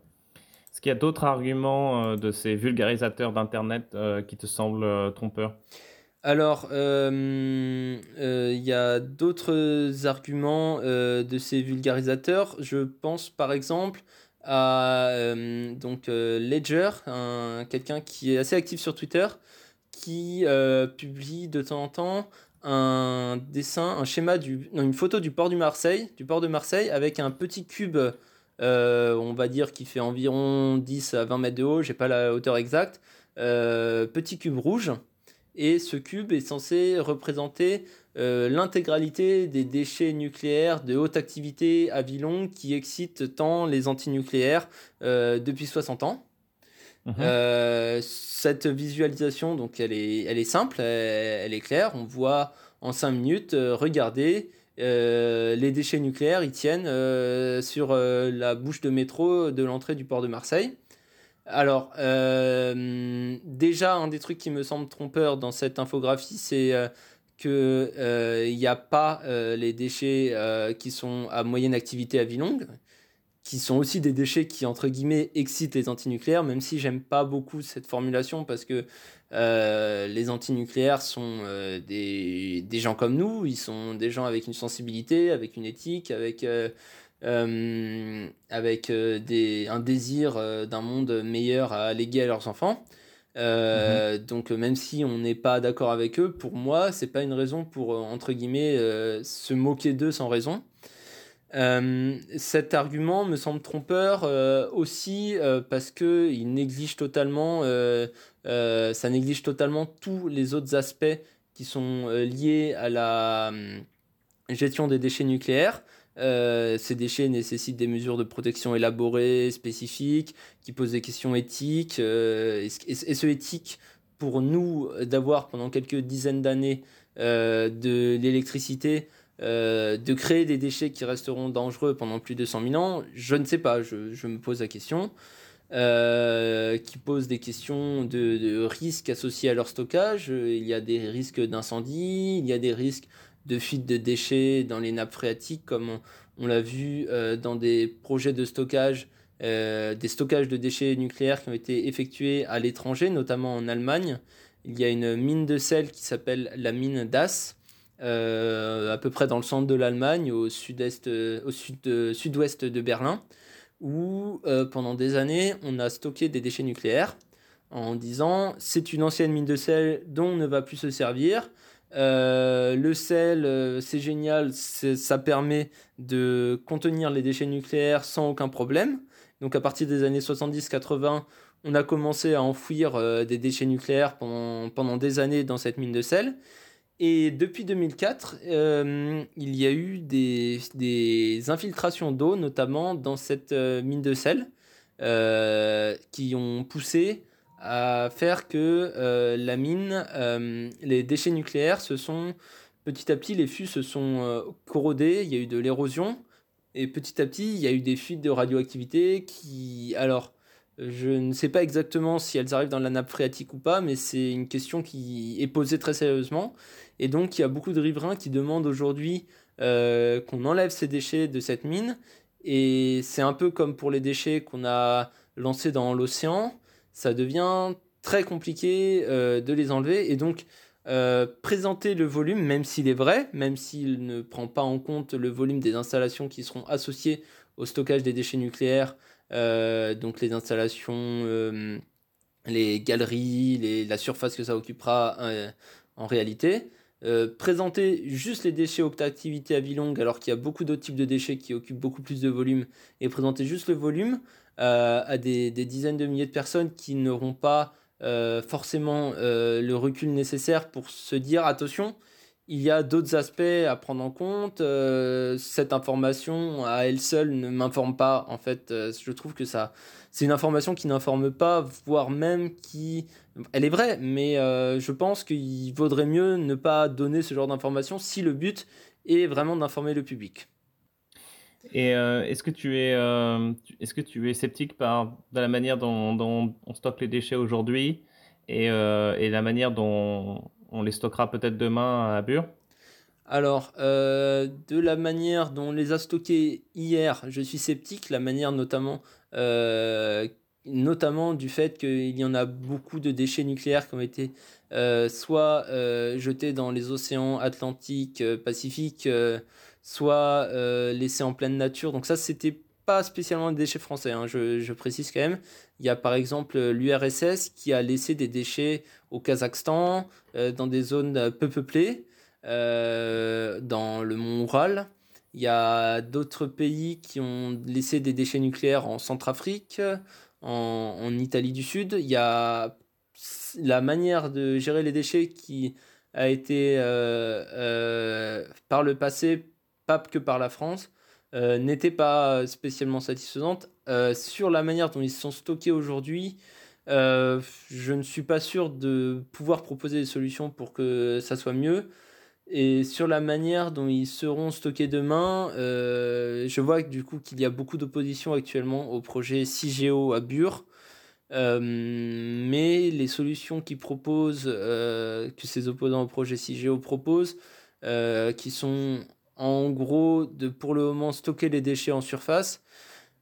Est-ce qu'il y a d'autres arguments de ces vulgarisateurs d'Internet qui te semblent trompeurs? Alors, euh, euh, il y a d'autres arguments euh, de ces vulgarisateurs. Je pense par exemple à donc, Ledger, quelqu'un qui est assez actif sur Twitter, qui publie de temps en temps un dessin, un schéma, du, une photo du port du Marseille, du port de Marseille, avec un petit cube, on va dire, qui fait environ 10 à 20 mètres de haut, j'ai pas la hauteur exacte, petit cube rouge et ce cube est censé représenter euh, l'intégralité des déchets nucléaires de haute activité à vie longue qui excitent tant les antinucléaires euh, depuis 60 ans. Mhm. Euh, cette visualisation, donc, elle est, elle est simple, elle, est claire. On voit en 5 minutes, regardez, les déchets nucléaires, ils tiennent sur la bouche de métro de l'entrée du port de Marseille. Alors, euh, déjà, un des trucs qui me semble trompeur dans cette infographie, c'est euh, qu'il euh, n'y a pas les déchets qui sont à moyenne activité à vie longue, qui sont aussi des déchets qui, entre guillemets, excitent les antinucléaires, même si j'aime pas beaucoup cette formulation parce que les antinucléaires sont des, gens comme nous, ils sont des gens avec une sensibilité, avec une éthique, avec euh, avec euh, des, un désir euh, d'un monde meilleur à léguer à leurs enfants. Mhm. Donc même si on n'est pas d'accord avec eux, pour moi, c'est pas une raison pour entre guillemets se moquer d'eux sans raison. cet argument me semble trompeur aussi parce que il néglige totalement, ça néglige totalement tous les autres aspects qui sont liés à la gestion des déchets nucléaires. Euh, ces déchets nécessitent des mesures de protection élaborées, spécifiques, qui posent des questions éthiques. Euh, et, ce éthique, pour nous, d'avoir pendant quelques dizaines d'années euh, de l'électricité, de créer des déchets qui resteront dangereux pendant plus de 100 000 ans, je ne sais pas, je, me pose la question. qui posent des questions de, risques associés à leur stockage. Il y a des risques d'incendie, il y a des risques de fuite de déchets dans les nappes phréatiques, comme on, l'a vu dans des projets de stockage, des stockages de déchets nucléaires qui ont été effectués à l'étranger, notamment en Allemagne. Il y a une mine de sel qui s'appelle la mine d'As, euh, à peu près dans le centre de l'Allemagne, au sud-est, euh, au sud, euh, sud-ouest de Berlin, où pendant des années on a stocké des déchets nucléaires en disant c'est une ancienne mine de sel dont on ne va plus se servir. Le sel, c'est génial, ça permet de contenir les déchets nucléaires sans aucun problème. Donc à partir des années 70-80, on a commencé à enfouir des déchets nucléaires pendant, pendant des années dans cette mine de sel. Et depuis 2004, euh, il y a eu des, des infiltrations d'eau, notamment dans cette euh, mine de sel, euh, qui ont poussé à faire que la mine, les déchets nucléaires se sont, petit à petit, les fûts se sont corrodés, il y a eu de l'érosion, et petit à petit, il y a eu des fuites de radioactivité qui, alors, je ne sais pas exactement si elles arrivent dans la nappe phréatique ou pas, mais c'est une question qui est posée très sérieusement. Et donc, il y a beaucoup de riverains qui demandent aujourd'hui euh, qu'on enlève ces déchets de cette mine. Et c'est un peu comme pour les déchets qu'on a lancés dans l'océan. Ça devient très compliqué euh, de les enlever. Et donc, euh, présenter le volume, même s'il est vrai, même s'il ne prend pas en compte le volume des installations qui seront associées au stockage des déchets nucléaires, donc les installations, les galeries, la surface que ça occupera en réalité. Euh, présenter juste les déchets octa-activité à vie longue alors qu'il y a beaucoup d'autres types de déchets qui occupent beaucoup plus de volume et présenter juste le volume euh, à des, dizaines de milliers de personnes qui n'auront pas euh, forcément le recul nécessaire pour se dire attention, il y a d'autres aspects à prendre en compte. cette information à elle seule ne m'informe pas. En fait, je trouve que ça, c'est une information qui n'informe pas, voire même qui elle est vraie, mais euh, je pense qu'il vaudrait mieux ne pas donner ce genre d'informations si le but est vraiment d'informer le public. Et euh, est-ce que tu es, euh, est-ce que tu es sceptique par la manière dont, on stocke les déchets aujourd'hui et, et, la manière dont on les stockera peut-être demain à Bure? Alors, de la manière dont on les a stockés hier, je suis sceptique. La manière notamment notamment du fait qu'il y en a beaucoup de déchets nucléaires qui ont été euh, soit euh, jetés dans les océans Atlantique, euh, Pacifique, soit laissés en pleine nature. Donc ça, c'était pas spécialement des déchets français, hein, je, je, précise quand même. Il y a par exemple l'URSS qui a laissé des déchets au Kazakhstan, dans des zones peu peuplées, dans le mont Oural. Il y a d'autres pays qui ont laissé des déchets nucléaires en Centrafrique, en, Italie du Sud. Il y a la manière de gérer les déchets qui a été euh, euh, par le passé, pas que par la France, euh, n'était pas spécialement satisfaisante. sur la manière dont ils sont stockés aujourd'hui, je ne suis pas sûr de pouvoir proposer des solutions pour que ça soit mieux. Et sur la manière dont ils seront stockés demain, euh, je vois du coup qu'il y a beaucoup d'opposition actuellement au projet CIGEO à Bure. Euh, mais les solutions qu'ils proposent, euh, que ces opposants au projet CIGEO proposent, qui sont en gros de pour le moment stocker les déchets en surface,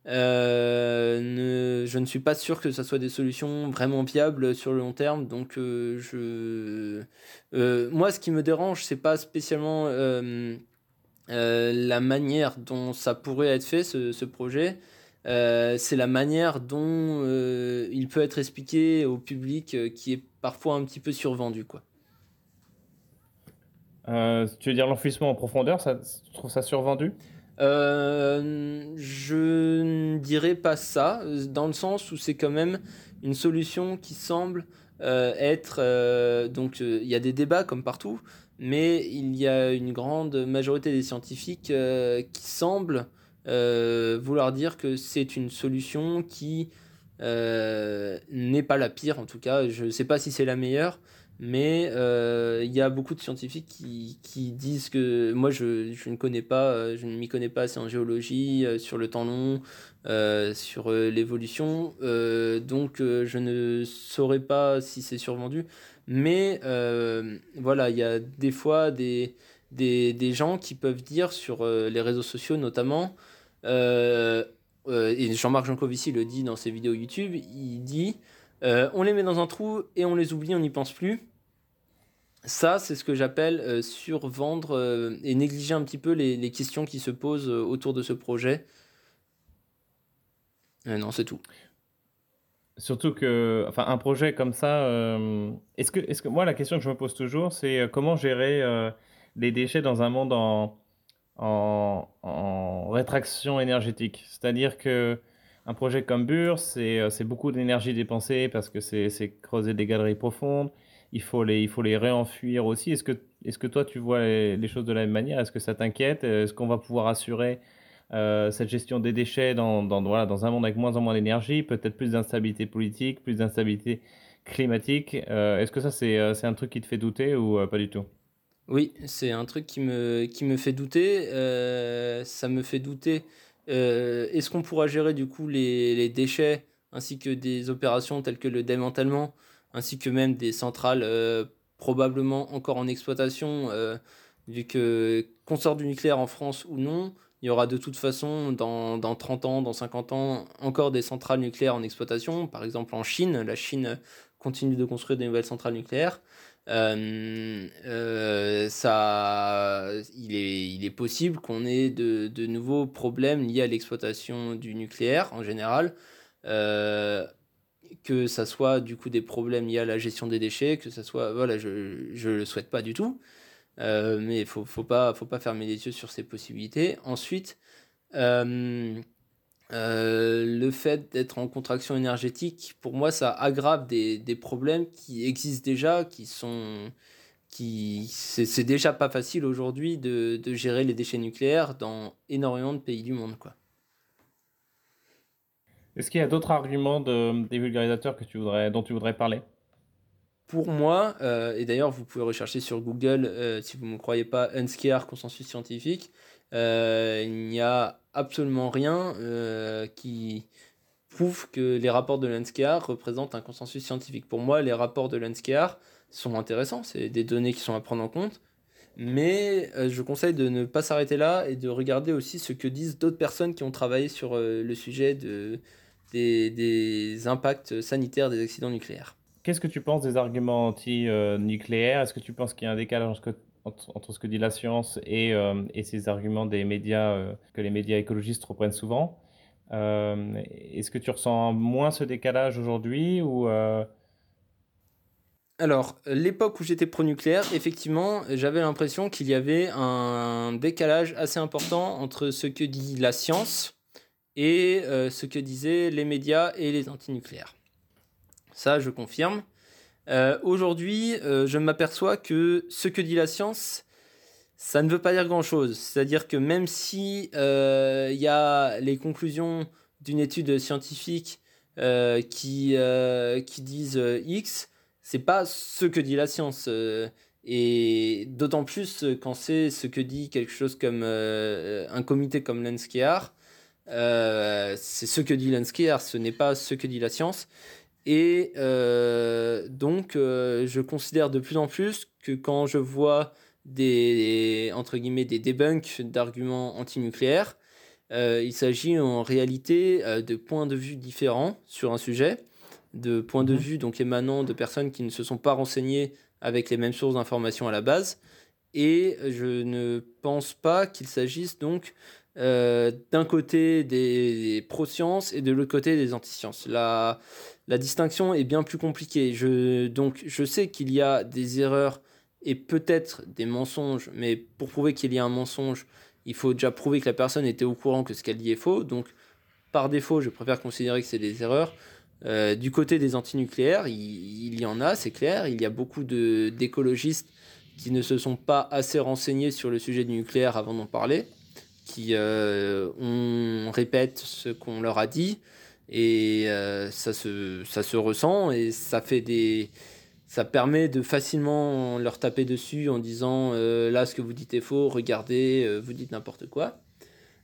euh, je ne suis pas sûr que ce soit des solutions vraiment viables sur le long terme. Donc, euh, euh, moi, ce qui me dérange, c'est pas spécialement la manière dont ça pourrait être fait, ce, projet. c'est la manière dont il peut être expliqué au public qui est parfois un petit peu survendu. Tu veux dire l'enfouissement en profondeur, tu trouves ça survendu? Euh, je ne dirais pas ça, dans le sens où c'est quand même une solution qui semble euh, être... Euh, donc il y a des débats comme partout, mais il y a une grande majorité des scientifiques qui semblent vouloir dire que c'est une solution qui n'est pas la pire en tout cas. Je ne sais pas si c'est la meilleure, Mais euh, il y a beaucoup de scientifiques qui, qui disent que moi je, je, ne connais pas, euh, je ne m'y connais pas assez en géologie, euh, sur le temps long, sur l'évolution, donc je ne saurais pas si c'est survendu. Mais voilà, il y a des fois des, des, des, gens qui peuvent dire sur les réseaux sociaux notamment, et Jean-Marc Jancovici le dit dans ses vidéos YouTube, il dit euh, on les met dans un trou et on les oublie, on n'y pense plus. Ça, c'est ce que j'appelle euh, survendre euh, et négliger un petit peu les, questions qui se posent autour de ce projet. non, c'est tout. Surtout que, enfin, un projet comme ça, est-ce que, est que, moi, la question que je me pose toujours, c'est comment gérer les déchets dans un monde en, en rétraction énergétique? C'est-à-dire que un projet comme Bure, euh, c'est beaucoup d'énergie dépensée parce que c'est creuser des galeries profondes. Il faut les, il faut les réenfuir aussi. Est-ce que, est que toi, tu vois les, choses de la même manière? Est-ce que ça t'inquiète? Est-ce qu'on va pouvoir assurer euh, cette gestion des déchets dans, dans, voilà, dans un monde avec moins en moins d'énergie, peut-être plus d'instabilité politique, plus d'instabilité climatique? Euh, Est-ce que ça, c'est un truc qui te fait douter ou pas du tout? Oui, c'est un truc qui me, qui me fait douter. ça me fait douter euh, est-ce qu'on pourra gérer du coup les, déchets ainsi que des opérations telles que le démantèlement, ainsi que même des centrales euh, probablement encore en exploitation, euh, vu que qu'on sort du nucléaire en France ou non, il y aura de toute façon dans, dans 30 ans, dans 50 ans, encore des centrales nucléaires en exploitation. Par exemple en Chine, la Chine continue de construire des nouvelles centrales nucléaires. Euh, euh, ça, il, est, il est possible qu'on ait de, de, nouveaux problèmes liés à l'exploitation du nucléaire en général. Euh, que ça soit du coup des problèmes liés à la gestion des déchets, que ça soit. Voilà, je ne le souhaite pas du tout. mais il faut, faut pas, faut pas fermer les yeux sur ces possibilités. Ensuite, euh, le fait d'être en contraction énergétique, pour moi, ça aggrave des, des problèmes qui existent déjà, qui sont. Qui, c'est déjà pas facile aujourd'hui de, de, gérer les déchets nucléaires dans énormément de pays du monde. Quoi. Est-ce qu'il y a d'autres arguments de, des vulgarisateurs que tu voudrais, dont tu voudrais parler? Pour moi, euh, et d'ailleurs vous pouvez rechercher sur Google euh, si vous ne me croyez pas, Unscare consensus scientifique, il n'y a absolument rien euh, qui prouve que les rapports de Lenskiar représentent un consensus scientifique. Pour moi, les rapports de Lenskiar sont intéressants, c'est des données qui sont à prendre en compte, mais euh, je conseille de ne pas s'arrêter là et de regarder aussi ce que disent d'autres personnes qui ont travaillé sur euh, le sujet de, des, des, impacts sanitaires des accidents nucléaires. Qu'est-ce que tu penses des arguments anti-nucléaires Est-ce que tu penses qu'il y a un décalage ce que dit la science et, euh, ces arguments des médias euh, que les médias écologistes reprennent souvent. Euh, est-ce que tu ressens moins ce décalage aujourd'hui ou alors, l'époque où j'étais pro-nucléaire, effectivement, j'avais l'impression qu'il y avait un décalage assez important entre ce que dit la science et ce que disaient les médias et les antinucléaires. Ça, je confirme. Euh, aujourd'hui, euh, je m'aperçois que ce que dit la science, ça ne veut pas dire grand-chose. C'est-à-dire que même si euh, il y a les conclusions d'une étude scientifique qui, qui disent X, c'est pas ce que dit la science. et d'autant plus quand c'est ce que dit quelque chose comme un comité comme l'ENSCEAR, c'est ce que dit l'ENSCEAR, ce n'est pas ce que dit la science. Et euh, donc, euh, je considère de plus en plus que quand je vois des, entre guillemets, des debunks d'arguments antinucléaires, euh, il s'agit en réalité de points de vue différents sur un sujet, de points de mhm. vue donc émanant de personnes qui ne se sont pas renseignées avec les mêmes sources d'informations à la base. Et je ne pense pas qu'il s'agisse donc d'un côté des, pro-sciences et de l'autre côté des anti-sciences. La, la distinction est bien plus compliquée. Je, donc, je sais qu'il y a des erreurs et peut-être des mensonges, mais pour prouver qu'il y a un mensonge, il faut déjà prouver que la personne était au courant que ce qu'elle dit est faux. Donc, par défaut, je préfère considérer que c'est des erreurs. Euh, du côté des antinucléaires, il, il y en a, c'est clair. Il y a beaucoup d'écologistes qui ne se sont pas assez renseignés sur le sujet du nucléaire avant d'en parler, qui euh, on répète ce qu'on leur a dit, et euh, ça, se, ça se ressent et ça fait des, ça permet de facilement leur taper dessus en disant là ce que vous dites est faux, regardez, vous dites n'importe quoi.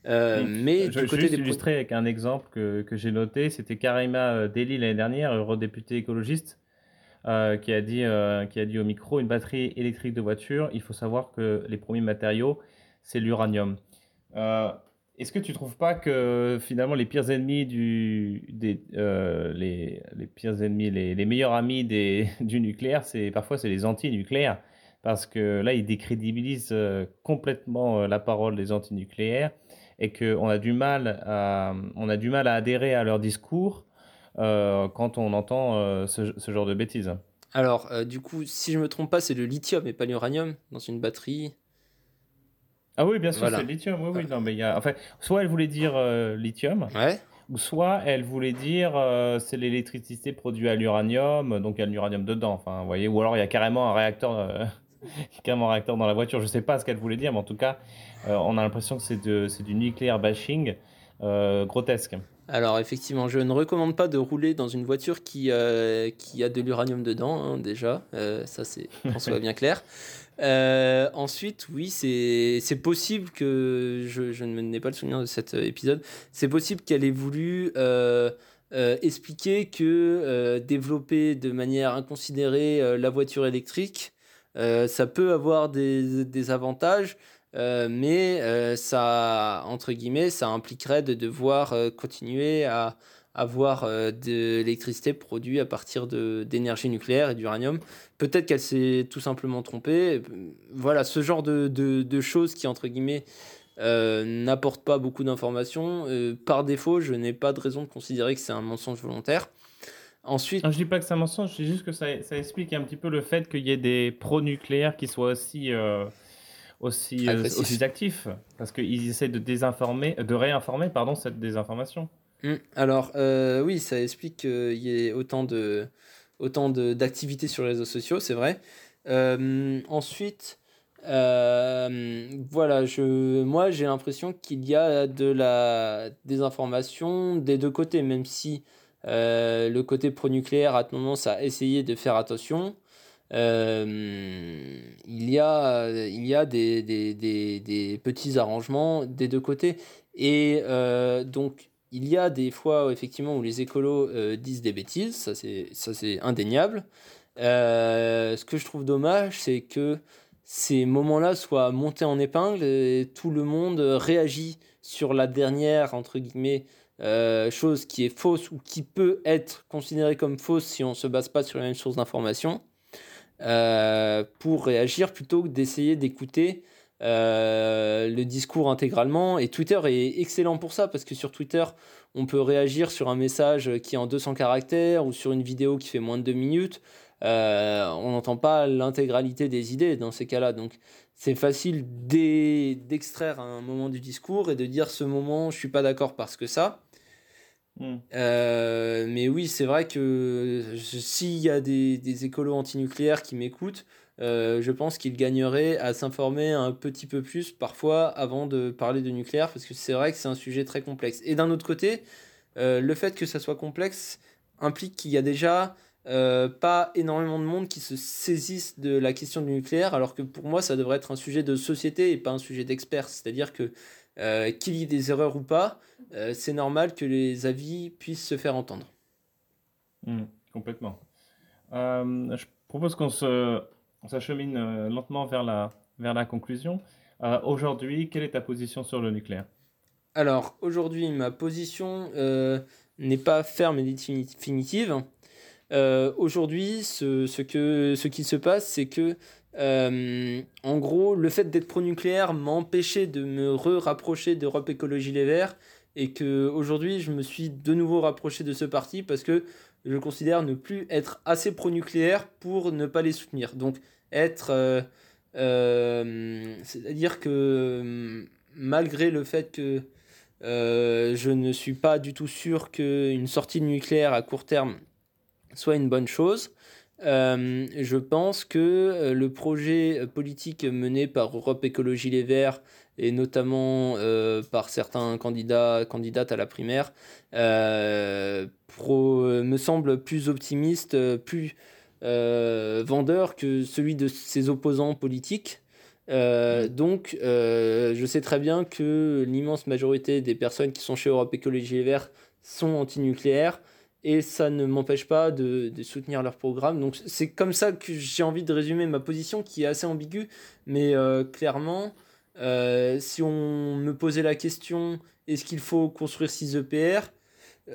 mais je, du côté juste illustrer avec un exemple que, que j'ai noté, c'était Karima Deli l'année dernière, eurodéputée écologiste, euh, qui, a dit, euh, qui a dit au micro une batterie électrique de voiture, il faut savoir que les premiers matériaux, c'est l'uranium. Euh, est-ce que tu ne trouves pas que finalement les pires ennemis des, les, les, pires ennemis, les, meilleurs amis du nucléaire, c'est parfois c'est les anti-nucléaires? Parce que là ils décrédibilisent complètement la parole des anti-nucléaires et qu'on a du mal à on a du mal à adhérer à leur discours euh, quand on entend euh, ce, genre de bêtises. Alors, euh, du coup, si je me trompe pas, c'est le lithium et pas l'uranium dans une batterie. Ah oui, bien sûr, c'est le lithium. Oui, oui, non, mais il y a... enfin, soit elle voulait dire lithium, ouais. ou soit elle voulait dire c'est l'électricité produite à l'uranium, donc il y a l'uranium dedans. Enfin, vous voyez, ou alors il y a carrément un réacteur, carrément un réacteur dans la voiture. Je sais pas ce qu'elle voulait dire, mais en tout cas, on a l'impression que c'est du nucléaire bashing grotesque. Alors effectivement, je ne recommande pas de rouler dans une voiture qui, euh, qui a de l'uranium dedans, hein, déjà. Euh, ça, c'est, on soit bien clair. Euh, ensuite, oui, c'est possible que, je, je n'ai pas le souvenir de cet épisode, c'est possible qu'elle ait voulu expliquer que développer de manière inconsidérée la voiture électrique, ça peut avoir des, des avantages, euh, mais euh, ça, entre guillemets, ça impliquerait de devoir euh, continuer à avoir de l'électricité produite à partir d'énergie nucléaire et d'uranium. Peut-être qu'elle s'est tout simplement trompée. Voilà, ce genre de, de, de choses qui, entre guillemets, n'apportent pas beaucoup d'informations. par défaut, je n'ai pas de raison de considérer que c'est un mensonge volontaire. Ensuite, je dis pas que c'est un mensonge, je dis juste que ça, ça explique un petit peu le fait qu'il y ait des pro-nucléaires qui soient aussi aussi, euh, aussi actifs parce qu'ils essaient de désinformer, de réinformer pardon, cette désinformation. Mmh. Alors, euh, oui, ça explique qu'il y ait autant de autant d'activités sur les réseaux sociaux, c'est vrai. Euh, ensuite, voilà, je, moi j'ai l'impression qu'il y a de la désinformation des deux côtés, même si le côté pro-nucléaire a tendance à essayer de faire attention. Euh, il y a, il y a des, des, des, des, petits arrangements des deux côtés. Et euh, donc, il y a des fois effectivement où les écolos euh, disent des bêtises, ça c'est indéniable. ce que je trouve dommage, c'est que ces moments-là soient montés en épingle et tout le monde réagit sur la dernière, entre guillemets, chose qui est fausse ou qui peut être considérée comme fausse si on ne se base pas sur les mêmes sources d'information. Euh, pour réagir plutôt que d'essayer d'écouter euh, le discours intégralement. Et Twitter est excellent pour ça parce que sur Twitter, on peut réagir sur un message qui est en 200 caractères ou sur une vidéo qui fait moins de 2 minutes. Euh, on n'entend pas l'intégralité des idées dans ces cas-là. Donc c'est facile d'extraire un moment du discours et de dire ce moment, je suis pas d'accord parce que ça. Hmm. Euh, mais oui, c'est vrai que s'il y a des, des écolos antinucléaires qui m'écoutent, euh, je pense qu'ils gagneraient à s'informer un petit peu plus parfois avant de parler de nucléaire, parce que c'est vrai que c'est un sujet très complexe. Et d'un autre côté, euh, le fait que ça soit complexe implique qu'il y a déjà pas énormément de monde qui se saisissent de la question du nucléaire, alors que pour moi, ça devrait être un sujet de société et pas un sujet d'experts. C'est-à-dire que qu'il y ait des erreurs ou pas, euh, c'est normal que les avis puissent se faire entendre. Hmm, complètement. Euh, je propose qu'on s'achemine euh, lentement vers la, vers la conclusion. aujourd'hui, quelle est ta position sur le nucléaire? Alors, aujourd'hui, ma position n'est pas ferme et définitive. aujourd'hui, ce, ce, que, ce qui se passe, c'est que en gros, le fait d'être pro-nucléaire m'a empêché de me rapprocher d'Europe Écologie Les Verts et que aujourd'hui je me suis de nouveau rapproché de ce parti parce que je considère ne plus être assez pro-nucléaire pour ne pas les soutenir. Donc être... Euh, euh, c'est-à-dire que malgré le fait que euh, je ne suis pas du tout sûr qu'une sortie nucléaire à court terme soit une bonne chose, je pense que le projet politique mené par Europe Écologie Les Verts et notamment euh, par certains candidats, candidates à la primaire, euh, pro, me semble plus optimiste, plus, vendeur que celui de ses opposants politiques. Donc, je sais très bien que l'immense majorité des personnes qui sont chez Europe Écologie Les Verts sont antinucléaires et ça ne m'empêche pas de, soutenir leur programme. Donc c'est comme ça que j'ai envie de résumer ma position qui est assez ambiguë, mais euh, clairement, euh, si on me posait la question est-ce qu'il faut construire 6 EPR,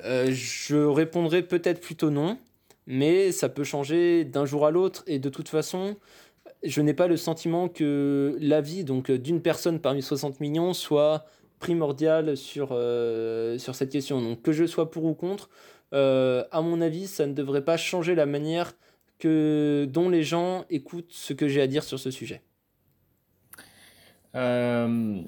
euh, je répondrais peut-être plutôt non, mais ça peut changer d'un jour à l'autre et de toute façon, je n'ai pas le sentiment que l'avis d'une personne parmi 60 millions soit primordial sur, sur cette question. Donc que je sois pour ou contre, euh, à mon avis, ça ne devrait pas changer la manière que, dont les gens écoutent ce que j'ai à dire sur ce sujet. Euh,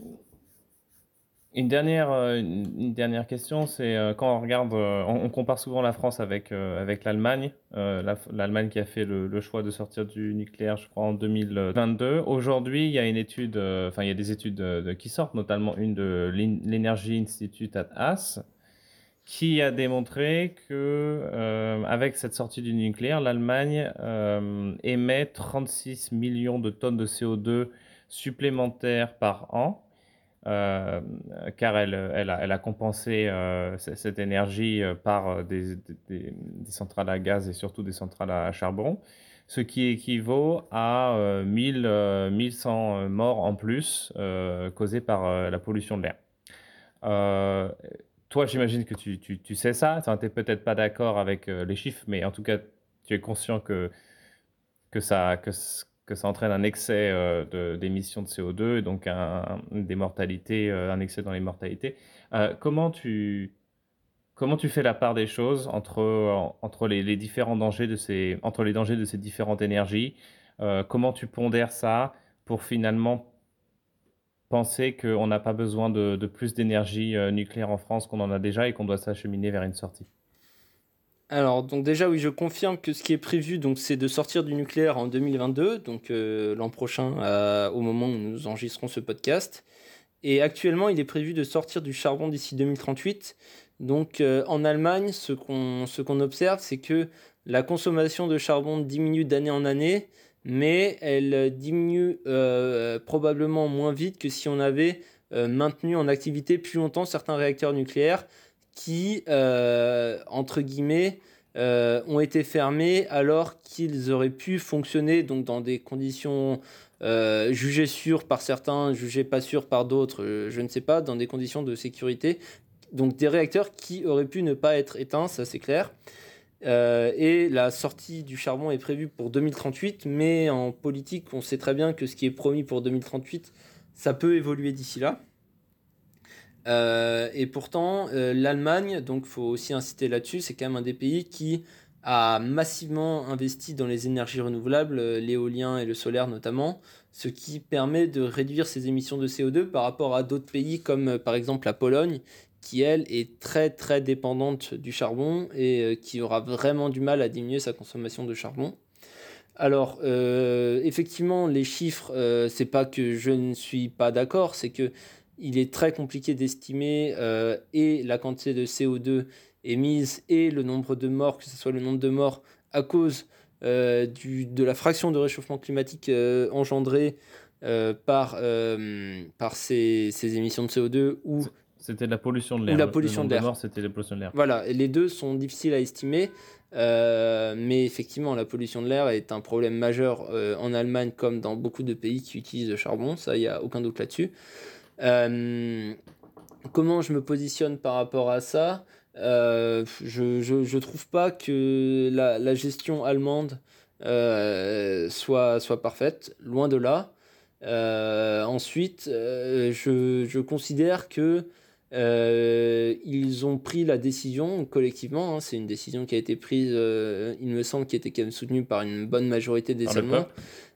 une, dernière, euh, une dernière question, c'est quand on regarde, on, compare souvent la France avec, avec l'Allemagne, l'Allemagne qui a fait le, choix de sortir du nucléaire, je crois, en 2022. Aujourd'hui, il y a une étude, enfin, il y a des études qui sortent, notamment une de l'Energy Institute at AS, qui a démontré que euh, avec cette sortie du nucléaire, l'Allemagne euh, émet 36 millions de tonnes de CO2 supplémentaires par an, euh, car elle, a, compensé cette énergie par des, des, centrales à gaz et surtout des centrales à, charbon, ce qui équivaut à 1000, 1100 morts en plus causées par la pollution de l'air toi, j'imagine que tu, tu, sais ça. Tu n'es peut-être pas d'accord avec euh, les chiffres, mais en tout cas, tu es conscient que, que, ça, que, ça entraîne un excès euh, d'émissions de, CO2 et donc un, des euh, un excès dans les mortalités. comment, tu, comment tu fais la part des choses entre, entre les, les différents dangers de ces, entre les dangers de ces différentes énergies? Comment tu pondères ça pour finalement penser qu'on n'a pas besoin de, plus d'énergie euh, nucléaire en France qu'on en a déjà et qu'on doit s'acheminer vers une sortie alors, donc déjà, oui, je confirme que ce qui est prévu, donc, c'est de sortir du nucléaire en 2022, donc euh, l'an prochain, au moment où nous enregistrons ce podcast. Et actuellement, il est prévu de sortir du charbon d'ici 2038. Donc, euh, en Allemagne, ce qu'on ce qu'on observe, c'est que la consommation de charbon diminue d'année en année, mais elle diminue euh, probablement moins vite que si on avait euh, maintenu en activité plus longtemps certains réacteurs nucléaires qui, euh, entre guillemets, ont été fermés alors qu'ils auraient pu fonctionner donc dans des conditions jugées sûres par certains, jugées pas sûres par d'autres, je ne sais pas, dans des conditions de sécurité. Donc des réacteurs qui auraient pu ne pas être éteints, ça c'est clair. Euh, et la sortie du charbon est prévue pour 2038, mais en politique, on sait très bien que ce qui est promis pour 2038, ça peut évoluer d'ici là. Euh, et pourtant, euh, l'Allemagne, donc il faut aussi inciter là-dessus, c'est quand même un des pays qui a massivement investi dans les énergies renouvelables, l'éolien et le solaire notamment, ce qui permet de réduire ses émissions de CO2 par rapport à d'autres pays comme par exemple la Pologne, qui elle est très très dépendante du charbon et euh, qui aura vraiment du mal à diminuer sa consommation de charbon. Alors euh, effectivement les chiffres, euh, c'est pas que je ne suis pas d'accord, c'est que il est très compliqué d'estimer et la quantité de CO2 émise et le nombre de morts, que ce soit le nombre de morts à cause du, de la fraction de réchauffement climatique engendrée par, par ces, ces, émissions de CO2 ou c'était la pollution de l'air. la pollution de l'air. c'était la pollution de l'air. Voilà, les deux sont difficiles à estimer, euh, mais effectivement, la pollution de l'air est un problème majeur euh, en Allemagne comme dans beaucoup de pays qui utilisent le charbon, ça, il n'y a aucun doute là-dessus. Euh, comment je me positionne par rapport à ça? Je ne trouve pas que la, la gestion allemande soit, soit parfaite, loin de là. ensuite, je, je, considère que euh, ils ont pris la décision collectivement, hein, c'est une décision qui a été prise, euh, il me semble, qui était quand même soutenue par une bonne majorité des Allemands,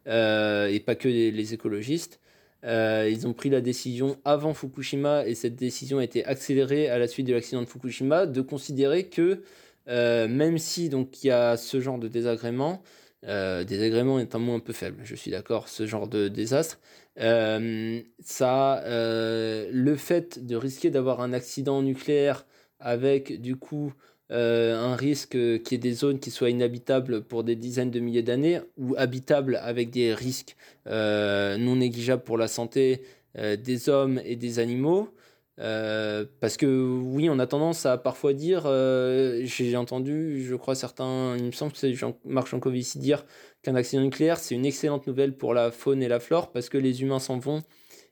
euh, et pas que les, écologistes. ils ont pris la décision avant Fukushima, et cette décision a été accélérée à la suite de l'accident de Fukushima, de considérer que même si donc il y a ce genre de désagrément, désagrément est un mot un peu faible, je suis d'accord, ce genre de désastre, euh, ça, euh, le fait de risquer d'avoir un accident nucléaire avec du coup un risque qu'il y ait des zones qui soient inhabitables pour des dizaines de milliers d'années ou habitables avec des risques non négligeables pour la santé des hommes et des animaux. Euh, parce que oui, on a tendance à parfois dire, euh, j'ai entendu, je crois certains, il me semble que c'est Jean, Marc Jancovici dire qu'un accident nucléaire c'est une excellente nouvelle pour la faune et la flore parce que les humains s'en vont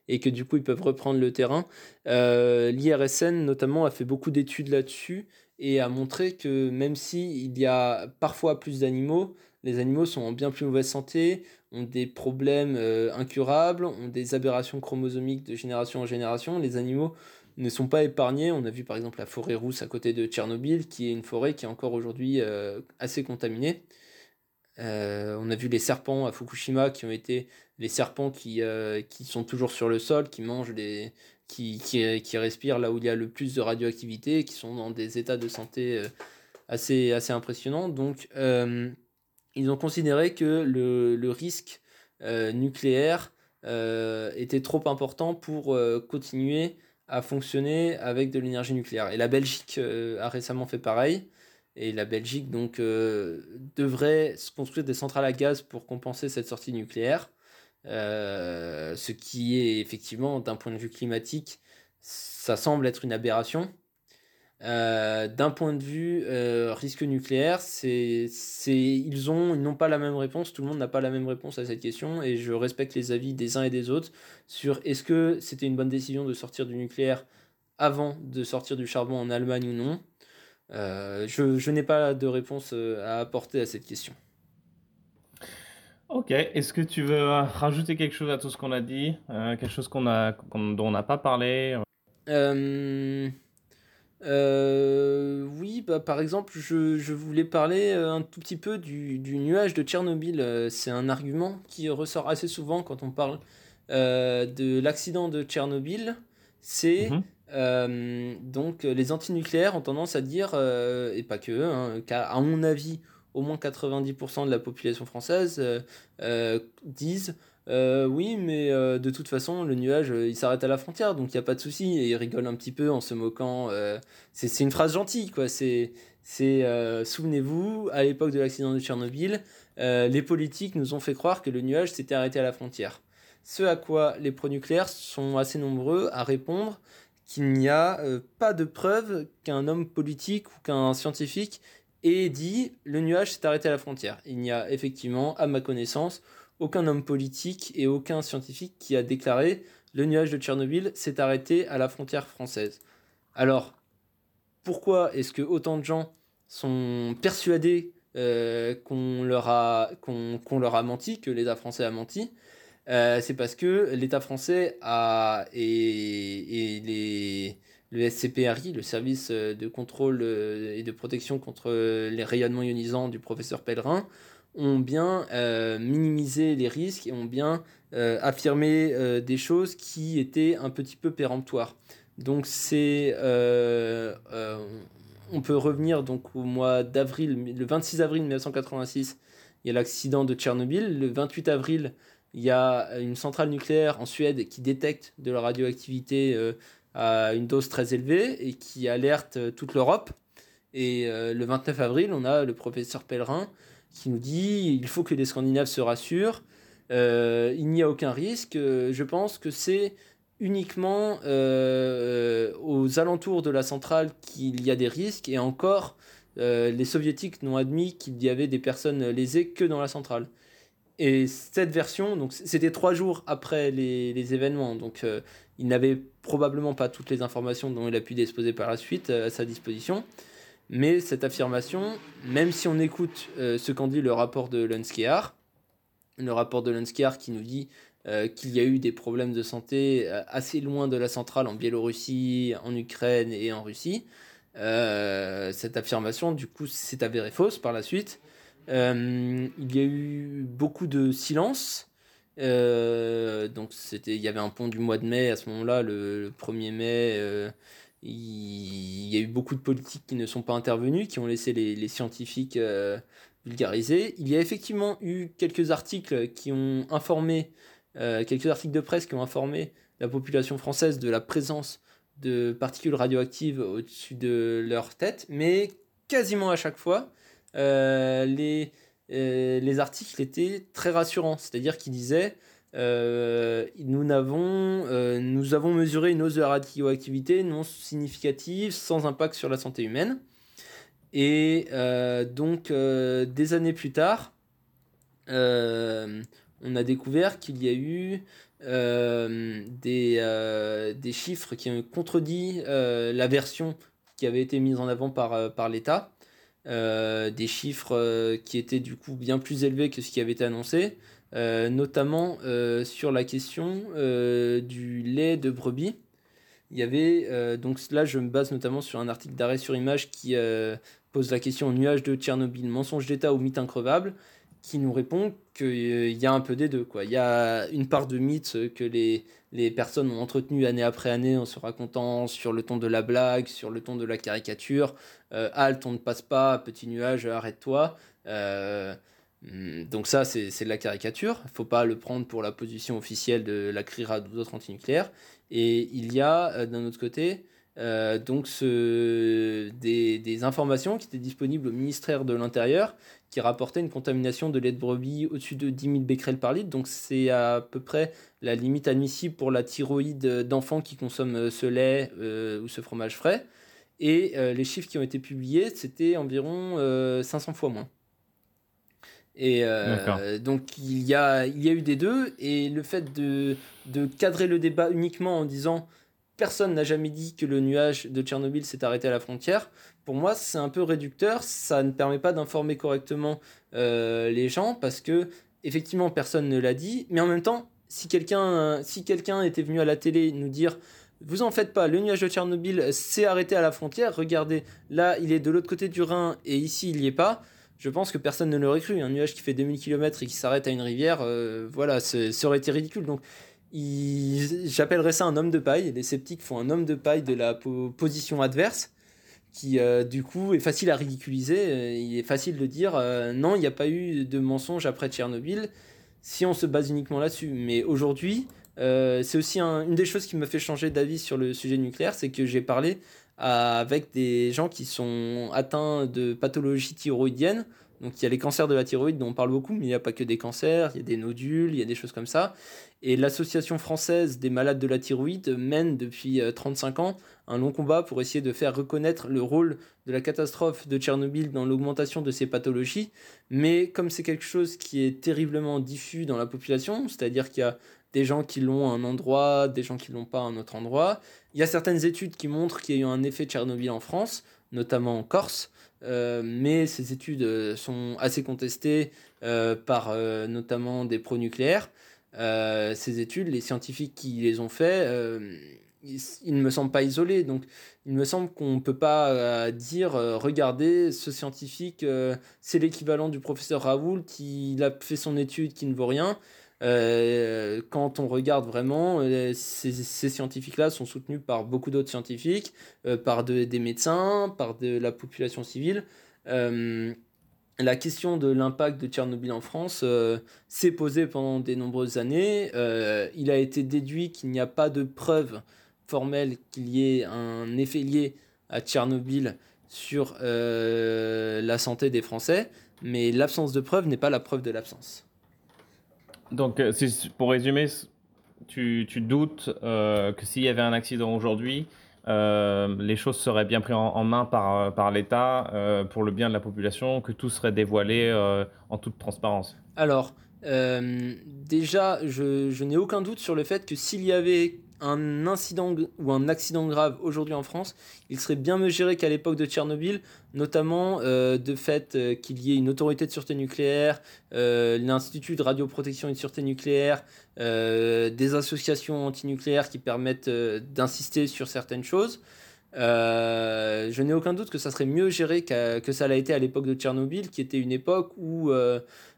et que du coup ils peuvent reprendre le terrain. Euh, L'IRSN notamment a fait beaucoup d'études là-dessus et a montré que même si il y a parfois plus d'animaux, les animaux sont en bien plus mauvaise santé, ont des problèmes euh, incurables, ont des aberrations chromosomiques de génération en génération. Les animaux ne sont pas épargnés. On a vu par exemple la forêt rousse à côté de Tchernobyl, qui est une forêt qui est encore aujourd'hui euh, assez contaminée. Euh, on a vu les serpents à Fukushima qui ont été les serpents qui, qui sont toujours sur le sol, qui mangent des. Qui, qui, qui, respirent là où il y a le plus de radioactivité, qui sont dans des états de santé assez, assez impressionnants. Donc ils ont considéré que le, le risque euh, nucléaire euh, était trop important pour euh, continuer à fonctionner avec de l'énergie nucléaire. Et la Belgique a récemment fait pareil. Et la Belgique donc devrait se construire des centrales à gaz pour compenser cette sortie nucléaire. ce qui est effectivement d'un point de vue climatique, ça semble être une aberration. Euh, d'un point de vue euh, risque nucléaire, c'est, ils ont, ils n'ont pas la même réponse. Tout le monde n'a pas la même réponse à cette question, et je respecte les avis des uns et des autres sur est-ce que c'était une bonne décision de sortir du nucléaire avant de sortir du charbon en Allemagne ou non. Euh, je, je n'ai pas de réponse à apporter à cette question. Ok, est-ce que tu veux rajouter quelque chose à tout ce qu'on a dit, quelque chose qu'on a, dont on n'a pas parlé euh, oui, bah, par exemple, je, je, voulais parler euh, un tout petit peu du, du nuage de Tchernobyl. Euh, c'est un argument qui ressort assez souvent quand on parle de l'accident de Tchernobyl. C'est mhm. donc les antinucléaires ont tendance à dire, et pas que, hein, qu'à mon avis, au moins 90% de la population française disent euh, oui, mais euh, de toute façon, le nuage, euh, il s'arrête à la frontière, donc il n'y a pas de souci. Et il rigole un petit peu en se moquant. c'est une phrase gentille, quoi. C'est souvenez-vous, à l'époque de l'accident de Tchernobyl, les politiques nous ont fait croire que le nuage s'était arrêté à la frontière. Ce à quoi les pro-nucléaires sont assez nombreux à répondre qu'il n'y a pas de preuve qu'un homme politique ou qu'un scientifique ait dit le nuage s'est arrêté à la frontière. Il n'y a effectivement, à ma connaissance, aucun homme politique et aucun scientifique qui a déclaré le nuage de Tchernobyl s'est arrêté à la frontière française. Alors, pourquoi est-ce que autant de gens sont persuadés euh, qu'on leur, leur a menti, que l'État français a menti? Euh, C'est parce que l'État français a, et, et les, le SCPRI, le service de contrôle et de protection contre les rayonnements ionisants du professeur Pellerin, ont bien euh, minimisé les risques et ont bien euh, affirmé euh, des choses qui étaient un petit peu péremptoires. Donc c'est on peut revenir donc au mois d'avril, le 26 avril 1986, il y a l'accident de Tchernobyl. Le 28 avril, il y a une centrale nucléaire en Suède qui détecte de la radioactivité à une dose très élevée et qui alerte toute l'Europe. Et le 29 avril, on a le professeur Pellerin qui nous dit il faut que les Scandinaves se rassurent, euh, il n'y a aucun risque. Euh, je pense que c'est uniquement euh, aux alentours de la centrale qu'il y a des risques et encore les soviétiques n'ont admis qu'il y avait des personnes lésées que dans la centrale. Et cette version, donc c'était trois jours après les, événements, donc il n'avait probablement pas toutes les informations dont il a pu disposer par la suite à sa disposition. Mais cette affirmation, même si on écoute euh, ce qu'en dit le rapport de Lunskear, le rapport de Lunskear qui nous dit euh, qu'il y a eu des problèmes de santé euh, assez loin de la centrale en Biélorussie, en Ukraine et en Russie, cette affirmation, du coup, s'est avérée fausse par la suite. Il y a eu beaucoup de silence. donc c'était, il y avait un pont du mois de mai à ce moment-là, le 1er mai il y a eu beaucoup de politiques qui ne sont pas intervenus, qui ont laissé les, scientifiques euh, vulgariser. Il y a effectivement eu quelques articles qui ont informé, euh, quelques articles de presse qui ont informé la population française de la présence de particules radioactives au-dessus de leur tête, mais quasiment à chaque fois, les, les articles étaient très rassurants. C'est-à-dire qu'ils disaient nous, avons, nous avons mesuré une hausse de radioactivité non significative sans impact sur la santé humaine. Et donc, des années plus tard, on a découvert qu'il y a eu euh, des, euh, chiffres qui ont contredit euh, la version qui avait été mise en avant par l'État. Des chiffres qui étaient du coup bien plus élevés que ce qui avait été annoncé, notamment sur la question du lait de brebis. Il y avait, donc là je me base notamment sur un article d'arrêt sur image qui pose la question nuage de Tchernobyl, mensonge d'État ou mythe increvable qui nous répond qu'il y a un peu des deux. Quoi. Il y a une part de mythe que les, les personnes ont entretenu année après année en se racontant sur le ton de la blague, sur le ton de la caricature. Euh, halte, on ne passe pas, petit nuage, arrête-toi. Euh, donc ça, c'est de la caricature. Il faut pas le prendre pour la position officielle de la CRIRA ou d'autres antinucléaires. Et il y a, euh, d'un autre côté, euh, donc ce, des, des, informations qui étaient disponibles au ministère de l'Intérieur qui rapportaient une contamination de lait de brebis au-dessus de 10 000 becquerels par litre. Donc c'est à peu près la limite admissible pour la thyroïde d'enfants qui consomment euh, ce lait euh, ou ce fromage frais. Et les chiffres qui ont été publiés, c'était environ 500 fois moins. Et donc il y, a, il y a eu des deux, et le fait de, de cadrer le débat uniquement en disant personne n'a jamais dit que le nuage de Tchernobyl s'est arrêté à la frontière. Pour moi, c'est un peu réducteur. Ça ne permet pas d'informer correctement euh, les gens parce que, effectivement, personne ne l'a dit. Mais en même temps, si quelqu'un si quelqu'un était venu à la télé nous dire vous en faites pas, le nuage de Tchernobyl s'est arrêté à la frontière, regardez, là il est de l'autre côté du Rhin et ici il n'y est pas, je pense que personne ne l'aurait cru. Un nuage qui fait 2000 km et qui s'arrête à une rivière, euh, voilà, ça aurait été ridicule. Donc J'appellerais ça un homme de paille. Les sceptiques font un homme de paille de la position adverse, qui euh, du coup est facile à ridiculiser. Euh, il est facile de dire euh, non, il n'y a pas eu de mensonge après Tchernobyl, si on se base uniquement là-dessus. Mais aujourd'hui, c'est aussi une des choses qui m'a fait changer d'avis sur le sujet nucléaire, c'est que j'ai parlé avec des gens qui sont atteints de pathologies thyroïdiennes. Donc il y a les cancers de la thyroïde dont on parle beaucoup, mais il n'y a pas que des cancers, il y a des nodules, il y a des choses comme ça. Et l'Association française des malades de la thyroïde mène depuis 35 euh, ans un long combat pour essayer de faire reconnaître le rôle de la catastrophe de Tchernobyl dans l'augmentation de ces pathologies. Mais comme c'est quelque chose qui est terriblement diffus dans la population, c'est-à-dire qu'il y a des gens qui l'ont à un endroit, des gens qui l'ont pas à un autre endroit, il y a certaines études qui montrent qu'il y a eu un effet Tchernobyl en France, notamment en Corse, euh, mais ces études euh, sont assez contestées par notamment des pro-nucléaires. Euh, ces études, les scientifiques qui les ont fait, euh, ils, ne me semblent pas isolés. Donc, il me semble qu'on ne peut pas euh, dire regardez, ce scientifique, c'est l'équivalent du professeur Raoult, il a fait son étude qui ne vaut rien. Quand on regarde vraiment, ces, ces scientifiques-là sont soutenus par beaucoup d'autres scientifiques, par des médecins, par de la population civile la question de l'impact de Tchernobyl en France euh, s'est posée pendant de nombreuses années. Euh, il a été déduit qu'il n'y a pas de preuve formelle qu'il y ait un effet lié à Tchernobyl sur euh, la santé des Français, mais l'absence de preuve n'est pas la preuve de l'absence. Donc, pour résumer, tu, doutes que s'il y avait un accident aujourd'hui, euh, les choses seraient bien prises en, main par, euh, l'État euh, pour le bien de la population, que tout serait dévoilé en toute transparence. Alors, déjà, je n'ai aucun doute sur le fait que s'il y avait un incident ou un accident grave aujourd'hui en France, il serait bien mieux géré qu'à l'époque de Tchernobyl, notamment euh, de fait euh, qu'il y ait une autorité de sûreté nucléaire, euh, l'Institut de radioprotection et de sûreté nucléaire, des associations antinucléaires qui permettent d'insister sur certaines choses. je n'ai aucun doute que ça serait mieux géré que ça l'a été à l'époque de Tchernobyl, qui était une époque où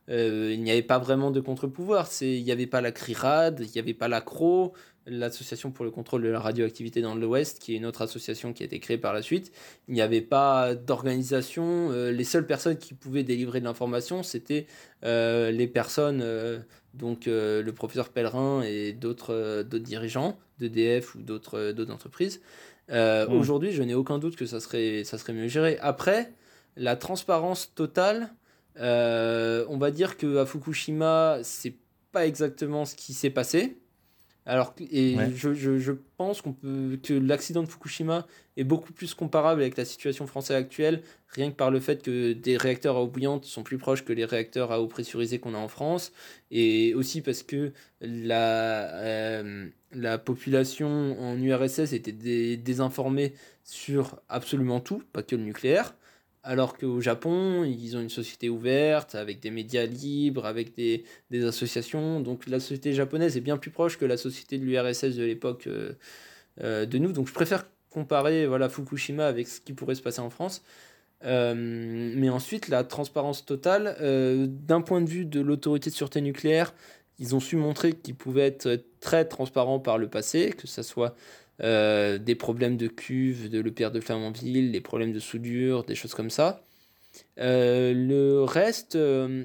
il n'y avait pas vraiment de contre-pouvoir. Il n'y avait pas la CRIRAD, il n'y avait pas la CRO, l'association pour le contrôle de la radioactivité dans l'Ouest, qui est une autre association qui a été créée par la suite. Il n'y avait pas d'organisation. Euh, les seules personnes qui pouvaient délivrer de l'information, c'était euh, les personnes, euh, donc le professeur Pellerin et d'autres dirigeants d'EDF ou d'autres entreprises. Mmh. Aujourd'hui, je n'ai aucun doute que ça serait, ça serait mieux géré. Après, la transparence totale, on va dire que à Fukushima, c'est pas exactement ce qui s'est passé. Alors, et je, je, je, pense qu'on peut, que l'accident de Fukushima est beaucoup plus comparable avec la situation française actuelle, rien que par le fait que des réacteurs à eau bouillante sont plus proches que les réacteurs à eau pressurisée qu'on a en France, et aussi parce que la, euh, la population en URSS était désinformée sur absolument tout, pas que le nucléaire. Alors qu'au Japon, ils ont une société ouverte, avec des médias libres, avec des, associations. Donc la société japonaise est bien plus proche que la société de l'URSS de l'époque euh, euh, de nous. Donc je préfère comparer voilà, Fukushima avec ce qui pourrait se passer en France. Euh, mais ensuite, la transparence totale, d'un point de vue de l'autorité de sûreté nucléaire, ils ont su montrer qu'ils pouvaient être très transparents par le passé, que ce soit euh, des problèmes de cuve, de l'EPR de Flamanville, des problèmes de soudure, des choses comme ça. Euh, le reste, euh,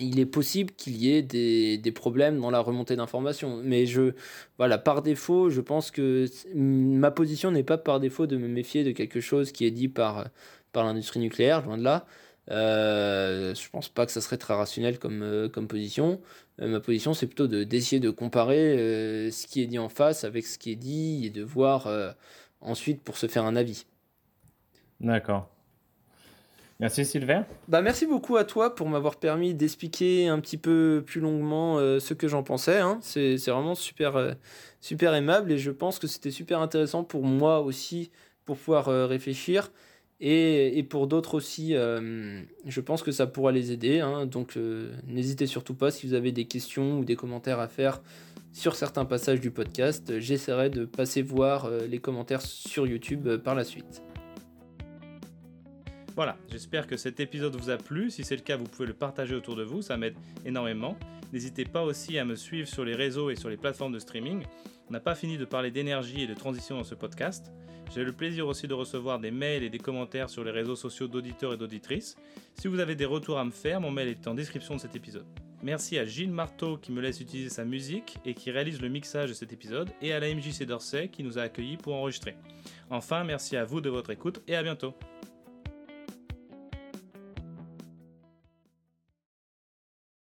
il est possible qu'il y ait des, des, problèmes dans la remontée d'informations. Mais je, voilà, par défaut, je pense que ma position n'est pas par défaut de me méfier de quelque chose qui est dit par, par l'industrie nucléaire, loin de là. Euh, je pense pas que ça serait très rationnel comme, euh, comme position. Euh, ma position, c'est plutôt d'essayer de, comparer ce qui est dit en face avec ce qui est dit et de voir ensuite pour se faire un avis. D'accord. Merci Sylvain. Bah, merci beaucoup à toi pour m'avoir permis d'expliquer un petit peu plus longuement ce que j'en pensais. Hein. C'est vraiment super, super aimable et je pense que c'était super intéressant pour moi aussi pour pouvoir réfléchir et, pour d'autres aussi, euh, je pense que ça pourra les aider. Hein. donc euh, n'hésitez surtout pas si vous avez des questions ou des commentaires à faire sur certains passages du podcast. J'essaierai de passer voir euh, les commentaires sur YouTube par la suite. Voilà, j'espère que cet épisode vous a plu. Si c'est le cas, vous pouvez le partager autour de vous, ça m'aide énormément. N'hésitez pas aussi à me suivre sur les réseaux et sur les plateformes de streaming. On n'a pas fini de parler d'énergie et de transition dans ce podcast. J'ai le plaisir aussi de recevoir des mails et des commentaires sur les réseaux sociaux d'auditeurs et d'auditrices. Si vous avez des retours à me faire, mon mail est en description de cet épisode. Merci à Gilles Marteau qui me laisse utiliser sa musique et qui réalise le mixage de cet épisode, et à la MJC d'Orsay qui nous a accueillis pour enregistrer. Enfin, merci à vous de votre écoute et à bientôt.